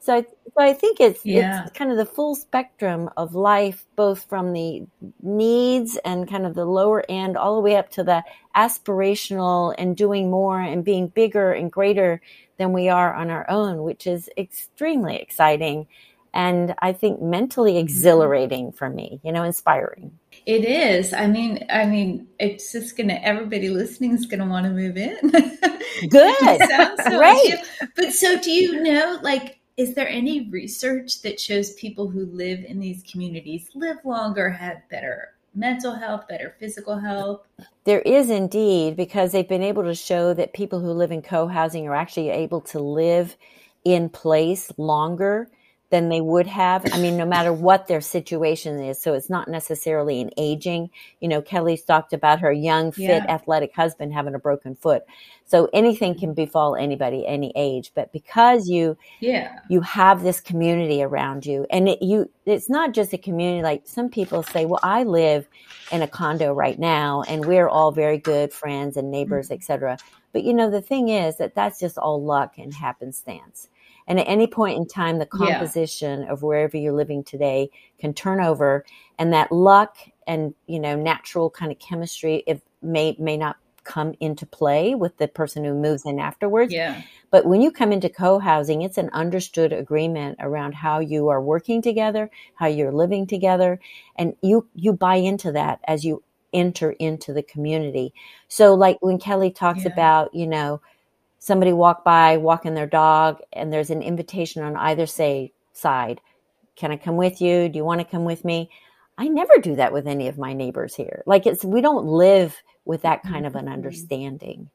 So I, so I think it's, yeah. it's kind of the full spectrum of life, both from the needs and kind of the lower end all the way up to the aspirational and doing more and being bigger and greater than we are on our own, which is extremely exciting. And I think mentally mm-hmm. exhilarating for me, you know, inspiring.
It is. I mean, I mean, it's just gonna. Everybody listening is gonna want to move in.
Good. sounds so Great.
But so, do you know, like, is there any research that shows people who live in these communities live longer, have better mental health, better physical health?
There is indeed, because they've been able to show that people who live in co housing are actually able to live in place longer than they would have. I mean, no matter what their situation is. So it's not necessarily an aging. You know, Kelly's talked about her young, fit, yeah. athletic husband having a broken foot. So anything can befall anybody, any age. But because you, yeah, you have this community around you, and it, you, it's not just a community. Like some people say, well, I live in a condo right now, and we're all very good friends and neighbors, mm-hmm. etc. But you know, the thing is that that's just all luck and happenstance and at any point in time, the composition yeah. of wherever you're living today can turn over, and that luck and you know natural kind of chemistry it may may not come into play with the person who moves in afterwards.
Yeah.
But when you come into co-housing, it's an understood agreement around how you are working together, how you're living together, and you you buy into that as you enter into the community. So like when Kelly talks yeah. about, you know, somebody walk by walking their dog and there's an invitation on either say side. Can i come with you? Do you want to come with me? I never do that with any of my neighbors here. Like it's we don't live with that kind of an mm-hmm. understanding.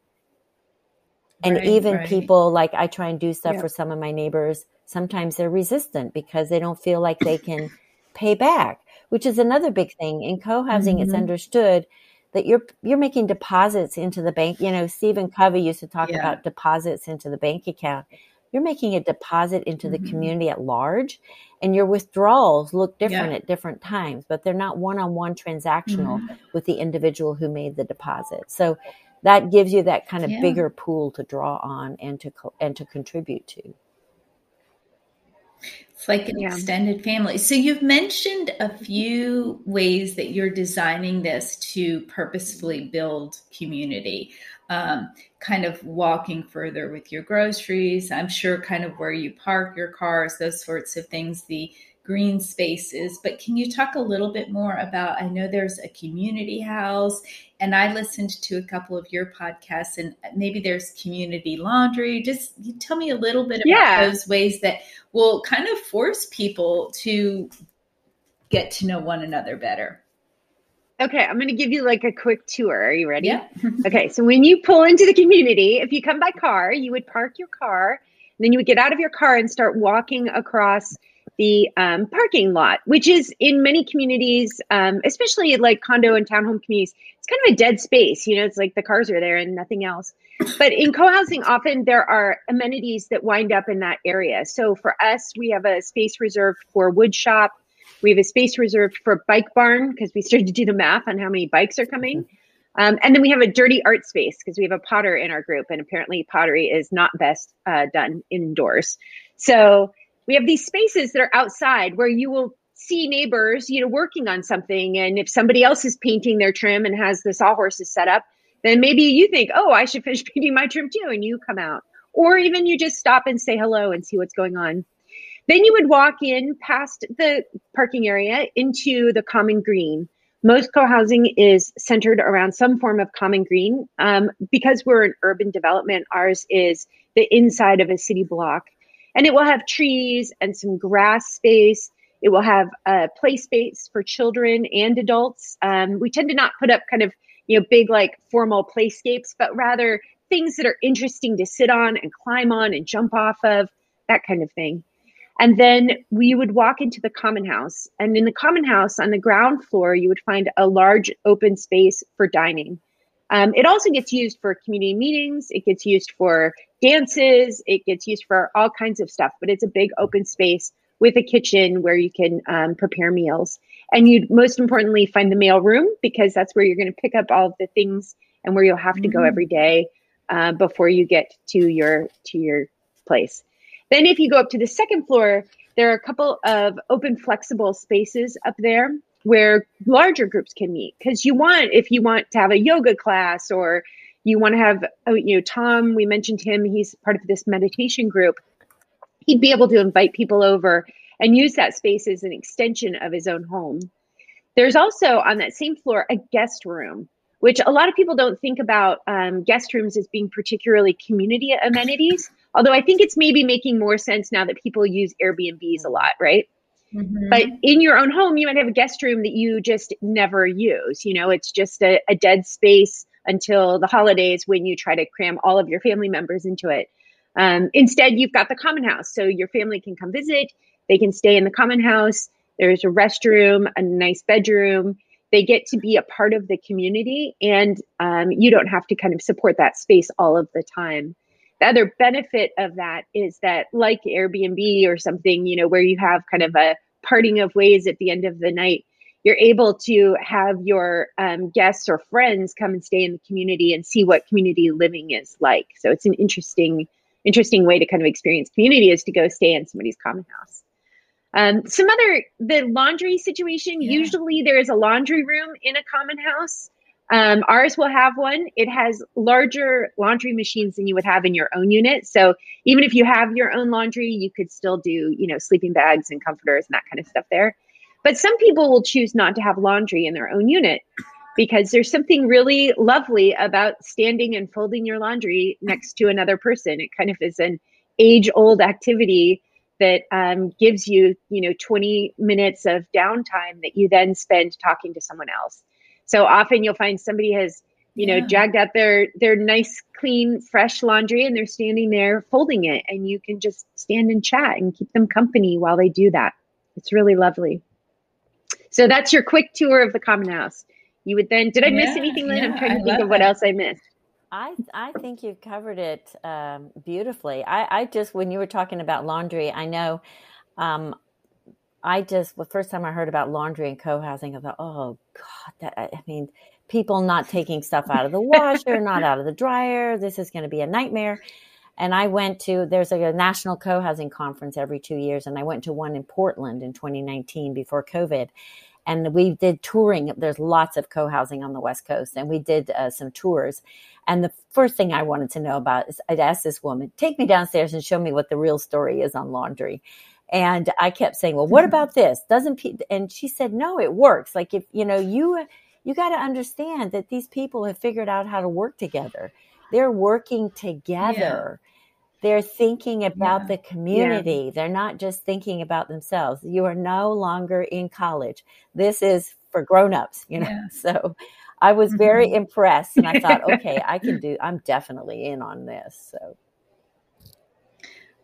And right, even right. people like i try and do stuff for some of my neighbors sometimes they're resistant because they don't feel like they can pay back which is another big thing. In co-housing mm-hmm. it's understood that you're you're making deposits into the bank. You know, Stephen Covey used to talk yeah. about deposits into the bank account. You're making a deposit into mm-hmm. the community at large, and your withdrawals look different yeah. at different times, but they're not one-on-one transactional mm-hmm. with the individual who made the deposit. So that gives you that kind of yeah. bigger pool to draw on and to and to contribute to.
It's like an yeah. extended family. So you've mentioned a few ways that you're designing this to purposefully build community. Um, kind of walking further with your groceries. I'm sure kind of where you park your cars, those sorts of things. The green spaces. But can you talk a little bit more about? I know there's a community house, and I listened to a couple of your podcasts, and maybe there's community laundry. Just tell me a little bit about yeah. those ways that will kind of force people to get to know one another better.
Okay, I'm going to give you like a quick tour. Are you ready?
Yeah.
okay, so when you pull into the community, if you come by car, you would park your car, then you would get out of your car and start walking across the um, parking lot, which is in many communities, um, especially like condo and townhome communities, it's kind of a dead space. You know, it's like the cars are there and nothing else. But in co housing, often there are amenities that wind up in that area. So for us, we have a space reserved for wood shop. We have a space reserved for bike barn because we started to do the math on how many bikes are coming. Um, and then we have a dirty art space because we have a potter in our group, and apparently pottery is not best uh, done indoors. So we have these spaces that are outside where you will see neighbors, you know, working on something. And if somebody else is painting their trim and has the sawhorses set up, then maybe you think, oh, I should finish painting my trim too. And you come out. Or even you just stop and say hello and see what's going on. Then you would walk in past the parking area into the common green. Most co-housing is centered around some form of common green. Um, because we're an urban development, ours is the inside of a city block. And it will have trees and some grass space. It will have a play space for children and adults. Um, we tend to not put up kind of you know big like formal playscapes, but rather things that are interesting to sit on and climb on and jump off of, that kind of thing. And then we would walk into the common house. And in the common house on the ground floor, you would find a large open space for dining. Um, it also gets used for community meetings, it gets used for dances, it gets used for all kinds of stuff, but it's a big open space with a kitchen where you can um, prepare meals. And you'd most importantly find the mail room because that's where you're going to pick up all of the things and where you'll have to go mm-hmm. every day uh, before you get to your to your place. Then, if you go up to the second floor, there are a couple of open, flexible spaces up there where larger groups can meet. Because you want, if you want to have a yoga class or you want to have, oh, you know, Tom, we mentioned him, he's part of this meditation group. He'd be able to invite people over and use that space as an extension of his own home. There's also on that same floor a guest room which a lot of people don't think about um, guest rooms as being particularly community amenities. Although I think it's maybe making more sense now that people use Airbnbs a lot, right? Mm-hmm. But in your own home, you might have a guest room that you just never use. You know, it's just a, a dead space until the holidays when you try to cram all of your family members into it. Um, instead, you've got the common house. So your family can come visit, they can stay in the common house. There's a restroom, a nice bedroom they get to be a part of the community and um, you don't have to kind of support that space all of the time the other benefit of that is that like airbnb or something you know where you have kind of a parting of ways at the end of the night you're able to have your um, guests or friends come and stay in the community and see what community living is like so it's an interesting interesting way to kind of experience community is to go stay in somebody's common house um, some other the laundry situation. Yeah. Usually there is a laundry room in a common house. Um, ours will have one. It has larger laundry machines than you would have in your own unit. So even if you have your own laundry, you could still do, you know, sleeping bags and comforters and that kind of stuff there. But some people will choose not to have laundry in their own unit because there's something really lovely about standing and folding your laundry next to another person. It kind of is an age old activity that um, gives you, you know, 20 minutes of downtime that you then spend talking to someone else. So often you'll find somebody has, you know, dragged out their their nice, clean, fresh laundry and they're standing there folding it, and you can just stand and chat and keep them company while they do that. It's really lovely. So that's your quick tour of the common house. You would then, did I miss anything, Lynn? Yeah, I'm trying to I think of what else I missed.
I I think you've covered it um, beautifully. I, I just when you were talking about laundry, I know. Um, I just the first time I heard about laundry and co-housing, I thought, oh God, that I mean, people not taking stuff out of the washer, not out of the dryer. This is going to be a nightmare. And I went to there's a national co-housing conference every two years, and I went to one in Portland in 2019 before COVID and we did touring. There's lots of co-housing on the West Coast, and we did uh, some tours. And the first thing I wanted to know about is I'd ask this woman, take me downstairs and show me what the real story is on laundry. And I kept saying, well, what mm-hmm. about this? Doesn't, pe-? and she said, no, it works. Like if, you know, you, you got to understand that these people have figured out how to work together. They're working together. Yeah. They're thinking about yeah. the community. Yeah. They're not just thinking about themselves. You are no longer in college. This is for grown-ups, you know. So I was very mm-hmm. impressed and I thought, okay, I can do, I'm definitely in on this. So.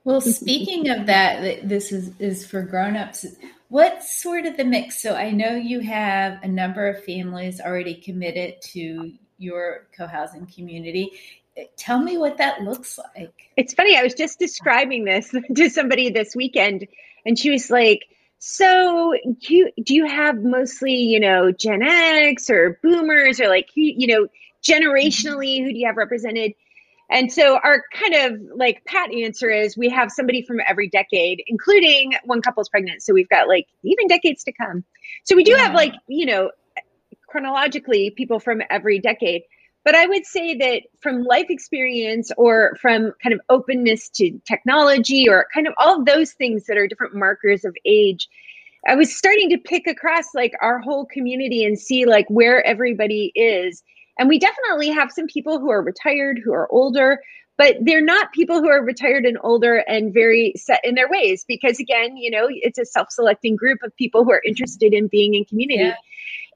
Well, speaking of that, this is, is for grown-ups. What's sort of the mix? So I know you have a number of families already committed to your co-housing community. Eh, tell me what that looks like.
It's funny. I was just describing this to somebody this weekend, and she was like, so you do you have mostly you know gen x or boomers or like you know mm-hmm. generationally who do you have represented and so our kind of like pat answer is we have somebody from every decade including one couple's pregnant so we've got like even decades to come so we do yeah. have like you know chronologically people from every decade but I would say that from life experience or from kind of openness to technology or kind of all of those things that are different markers of age, I was starting to pick across like our whole community and see like where everybody is. And we definitely have some people who are retired, who are older, but they're not people who are retired and older and very set in their ways because again, you know, it's a self-selecting group of people who are interested in being in community. Yeah.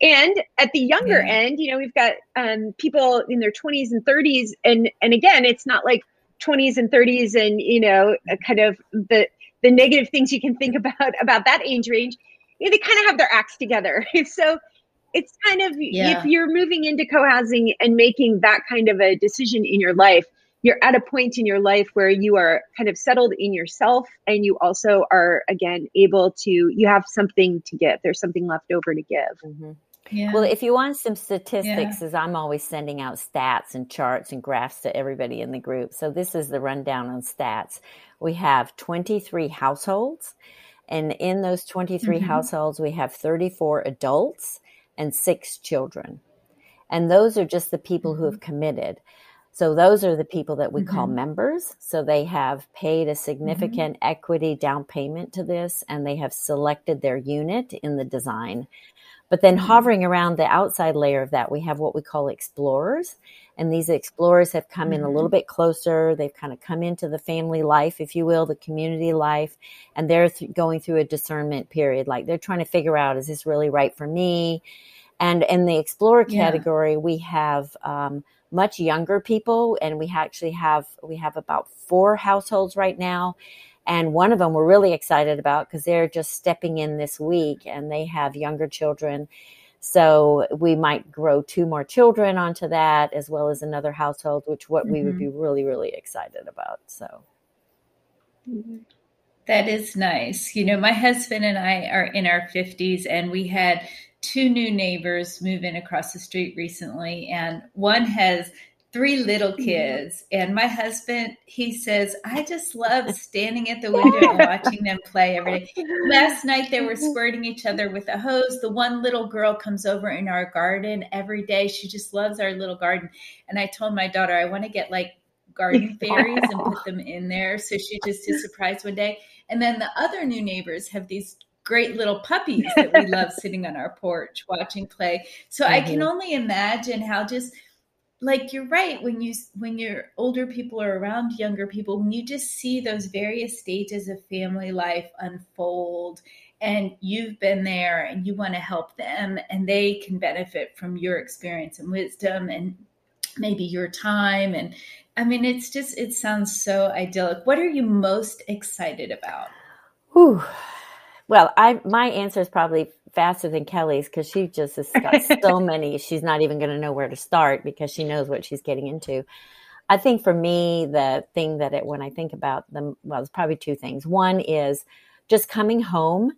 And at the younger yeah. end, you know, we've got um, people in their 20s and 30s, and and again, it's not like 20s and 30s, and you know, kind of the the negative things you can think about about that age range. You know, they kind of have their acts together. so it's kind of yeah. if you're moving into co-housing and making that kind of a decision in your life, you're at a point in your life where you are kind of settled in yourself and you also are again able to you have something to give there's something left over to give mm-hmm.
Yeah. Well, if you want some statistics, yeah. as I'm always sending out stats and charts and graphs to everybody in the group. So this is the rundown on stats. We have 23 households, and in those 23 mm-hmm. households, we have 34 adults and six children. And those are just the people mm-hmm. who have committed. So those are the people that we mm-hmm. call members. So they have paid a mm-hmm. significant equity down payment to this and they have selected their unit in the design. But then mm-hmm. hovering around the outside layer of that, we have what we call explorers. And these explorers have come in a little mm-hmm. bit closer. They've kind of come into the family life, if you will, the community life, and they're th- going through a discernment period. Like they're trying to figure out, is this really right for me? And in the explorer category, yeah. we have um, much younger people, and we actually have we have about four households right now and one of them we're really excited about because they're just stepping in this week and they have younger children. So we might grow two more children onto that as well as another household, which what mm-hmm. we would mm-hmm. be really, really excited about. So
that is nice. You know, my husband and I are in our 50s and we had two new neighbors move in across the street recently and one has three little kids. And my husband, he says, I just love standing at the window and watching them play every day. Last night they were squirting each other with a hose. The one little girl comes over in our garden every day. She just loves our little garden. And I told my daughter, I want to get like garden fairies and put them in there. So she just is surprised one day. And then the other new neighbors have these great little puppies that we love sitting on our porch watching play. So mm-hmm. I can mm-hmm. only imagine how just like you're right when you when your older people are around younger people when you just see those various stages of family life unfold and you've been there and you want to help them and they can benefit from your experience and wisdom and maybe your time and i mean it's just it sounds so idyllic. What are you most excited about?
Well i my answer is probably faster than Kelly's because she just has got so many. She's not even going to know where to start because she knows what she's getting into. I think for me, the thing that it, when I think about them, well, it's probably two things. One is just coming home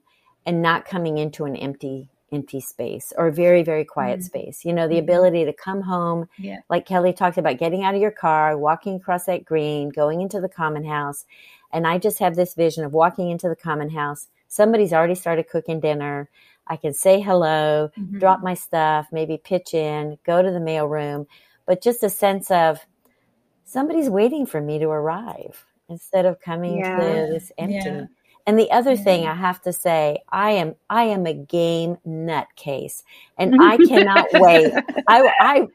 and not coming into an empty, empty space or a very, very quiet mm-hmm. space. You know, the mm-hmm. ability to come home, yeah. like Kelly talked about, getting out of your car, walking across that green, going into the common house. And I just have this vision of walking into the common house. Somebody's already started cooking dinner. I can say hello, mm-hmm. drop my stuff, maybe pitch in, go to the mail room, but just a sense of somebody's waiting for me to arrive instead of coming yeah. to this empty. Yeah. And the other yeah. thing I have to say, I am I am a game nutcase, and I cannot wait. I, I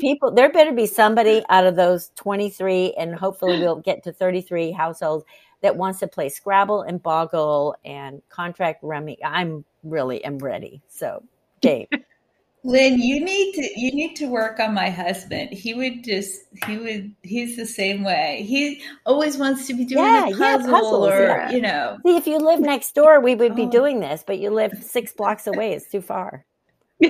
people there better be somebody out of those twenty three, and hopefully we'll get to thirty three households that wants to play Scrabble and Boggle and contract rummy. I'm really am ready. So, Dave.
Lynn, you need to you need to work on my husband. He would just he would he's the same way. He always wants to be doing yeah, a puzzle yeah, puzzles, or yeah. you know.
See, if you live next door, we would be oh. doing this, but you live six blocks away. It's too far.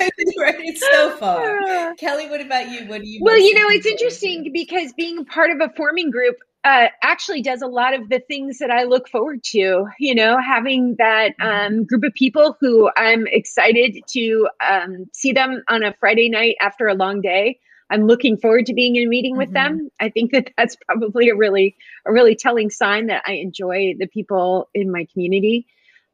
it's so far. Kelly, what about you? What do you?
Well, you know, it's interesting because being part of a forming group, uh, actually does a lot of the things that I look forward to. You know, having that mm-hmm. um, group of people who I'm excited to um, see them on a Friday night after a long day. I'm looking forward to being in a meeting with mm-hmm. them. I think that that's probably a really a really telling sign that I enjoy the people in my community.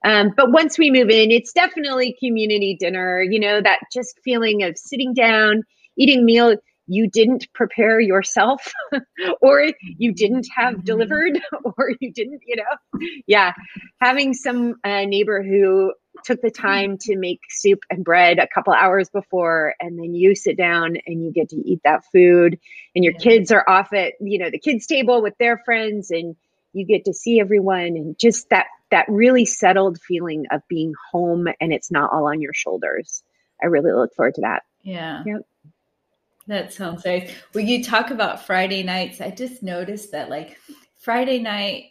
Um, but once we move in, it's definitely community dinner. You know, that just feeling of sitting down eating meal you didn't prepare yourself or you didn't have mm-hmm. delivered or you didn't you know? Yeah having some uh, neighbor who took the time to make soup and bread a couple hours before and then you sit down and you get to eat that food and your kids are off at you know the kids table with their friends and you get to see everyone and just that that really settled feeling of being home and it's not all on your shoulders. I really look forward to that.
Yeah.
Yep
that sounds nice. When you talk about Friday nights, I just noticed that like Friday night,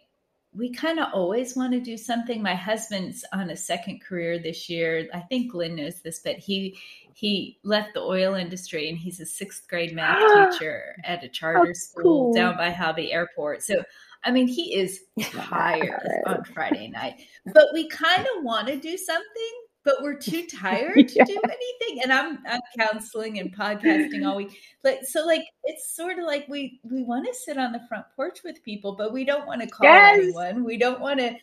we kind of always want to do something. My husband's on a second career this year. I think Glenn knows this, but he he left the oil industry and he's a sixth grade math oh, teacher at a charter school cool. down by Hobby Airport. So I mean, he is tired on Friday night, but we kind of want to do something but we're too tired yeah. to do anything. And I'm I'm counseling and podcasting all week. Like so like it's sort of like we we want to sit on the front porch with people, but we don't want to call yes. anyone. We don't want to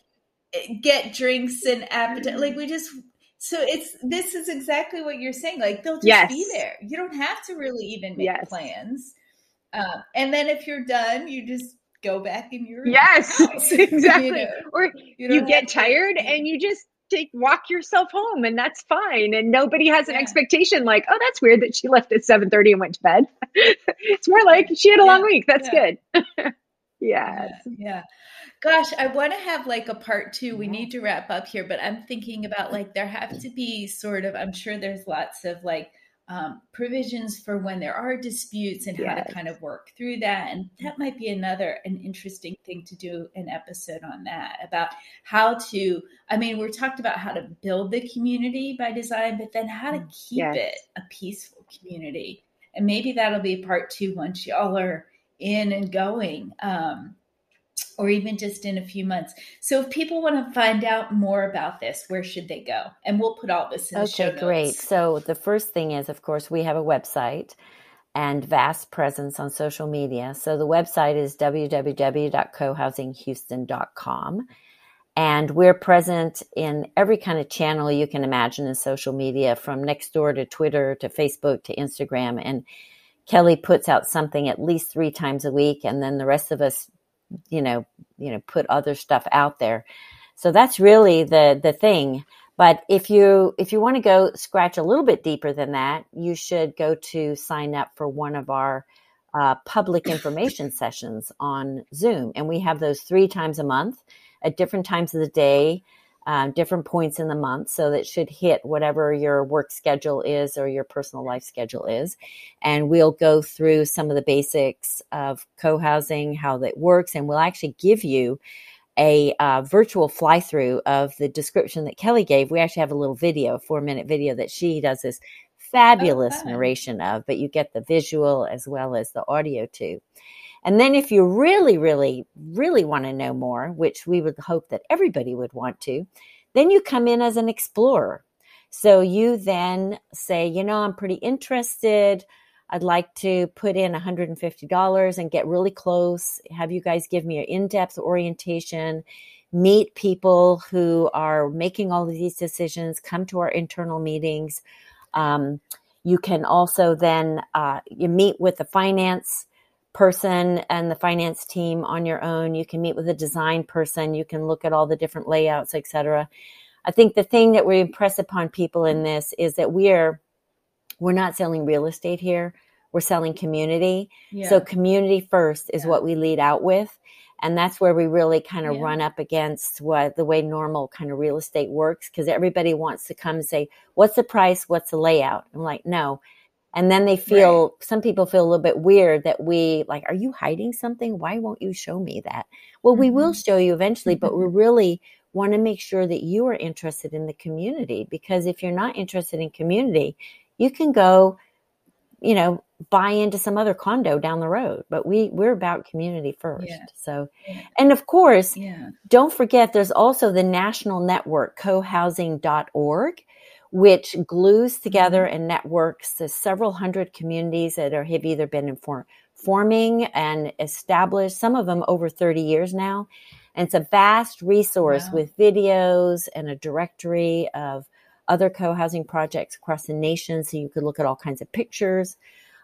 eh, get drinks and appetite. Like we just so it's this is exactly what you're saying. Like they'll just yes. be there. You don't have to really even make yes. plans. Uh, and then if you're done, you just go back in your
yes house, exactly. You know? Or you, you get tired to, and you just take walk yourself home and that's fine. And nobody has an yeah. expectation like oh that's weird that she left at 7.30 and went to bed. It's more like she had a yeah. long week. That's yeah. good.
Yes. yeah. Gosh i want to have like a part two. We mm-hmm. need to wrap up here but i'm thinking about mm-hmm. like there have to be sort of i'm sure there's lots of like um, provisions for when there are disputes and how to kind of work through that. And that might be another an interesting thing to do an episode on that about how to. I mean, we're talked about how to build the community by design, but then how to mm, keep yes. it a peaceful community. And maybe that'll be part two once y'all are in and going. Um, or even just in a few months. So if people want to find out more about this, where should they go? And we'll put all this in okay, the show notes.
great. So the first thing is, of course, we have a website and vast presence on social media. So the website is www.cohousinghouston.com. And we're present in every kind of channel you can imagine in social media, from Nextdoor to Twitter to Facebook to Instagram. And Kelly puts out something at least three times a week, and then the rest of us you know, you know, put other stuff out there. So that's really the the thing. But if you if you want to go scratch a little bit deeper than that, you should go to sign up for one of our uh, public information sessions on Zoom, and we have those three times a month at different times of the day um, different points in the month. So that should hit whatever your work schedule is or your personal life schedule is. And we'll go through some of the basics of co housing, how that works, and we'll actually give you a uh, virtual fly through of the description that Kelly gave. We actually have a little video, a four minute video that she does this fabulous oh, narration of, but you get the visual as well as the audio too. And then if you really, really, really want to know more, which we would hope that everybody would want to, then you come in as an explorer. So you then say, you know, I'm pretty interested. I'd like to put in $150 and get really close, have you guys give me an in depth orientation, meet people who are making all of these decisions, come to our internal meetings. Um, you can also then uh, you meet with the finance person and the finance team on your own. You can meet with a design person. You can look at all the different layouts, etc. I think the thing that we impress upon people in this is that we're we're not selling real estate here. We're selling community. Yeah. So community first is yeah. what we lead out with. And that's where we really kind of yeah. run up against what the way normal kind of real estate works because everybody wants to come and say, What's the price? What's the layout? I'm like, No, and then they feel, right. some people feel a little bit weird that we, like, are you hiding something? Why won't you show me that? Well, mm-hmm. we will mm-hmm. show you eventually, but we really want to make sure that you are interested in the community because if you're not interested in community, you can go, you know, buy into some other condo down the road but we we're about community first yeah. so and of course yeah. don't forget there's also the national network cohousing.org which glues together mm-hmm. and networks the several hundred communities that are, have either been forming and established, some of them over 30 years now. And it's a vast resource wow. with videos and a directory of other co housing projects across the nation. So you could look at all kinds of pictures.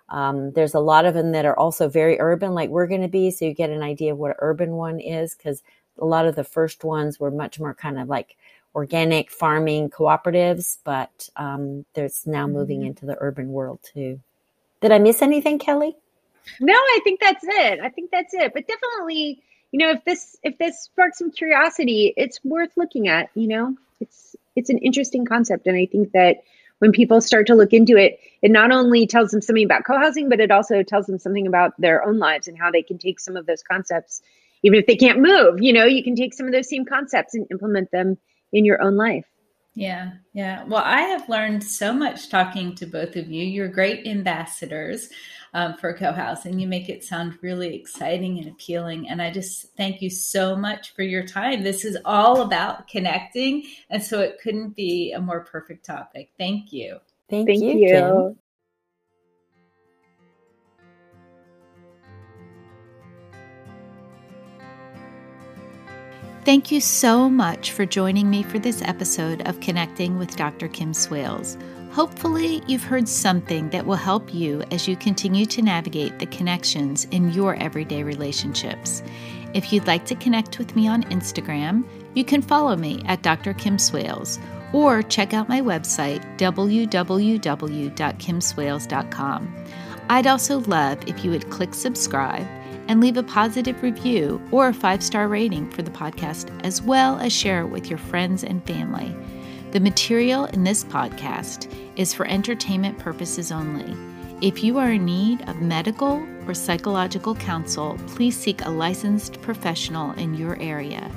Um, there's a lot of them that are also very urban, like we're going to be. So you get an idea of what an urban one is because a lot of the first ones were much more kind of like organic farming cooperatives, but um, there's now moving mm-hmm. into the urban world too. Did I miss anything, Kelly?
No, I think that's it. I think that's it. But definitely, you know, if this if this sparks some curiosity, it's worth looking at. You know, it's it's an interesting concept, and I think that when people start to look into it, it not only tells them something about co-housing, but it also tells them something about their own lives and how they can take some of those concepts, even if they can't move. You know, you can take some of those same concepts and implement them in your own life.
Yeah, yeah. Well, I have learned so much talking to both of you. You're great ambassadors um, for co-housing. You make it sound really exciting and appealing. And I just thank you so much for your time. This is all about connecting. And so it couldn't be a more perfect topic. Thank you.
Thank, thank you. you.
Thank you so much for joining me for this episode of Connecting with Dr. Kim Swales. Hopefully, you've heard something that will help you as you continue to navigate the connections in your everyday relationships. If you'd like to connect with me on Instagram, you can follow me at Dr. Kim Swales or check out my website, www.kimswales.com. I'd also love if you would click subscribe and leave a positive review or a five star rating for the podcast, as well as share it with your friends and family. The material in this podcast is for entertainment purposes only. If you are in need of medical or psychological counsel, please seek a licensed professional in your area.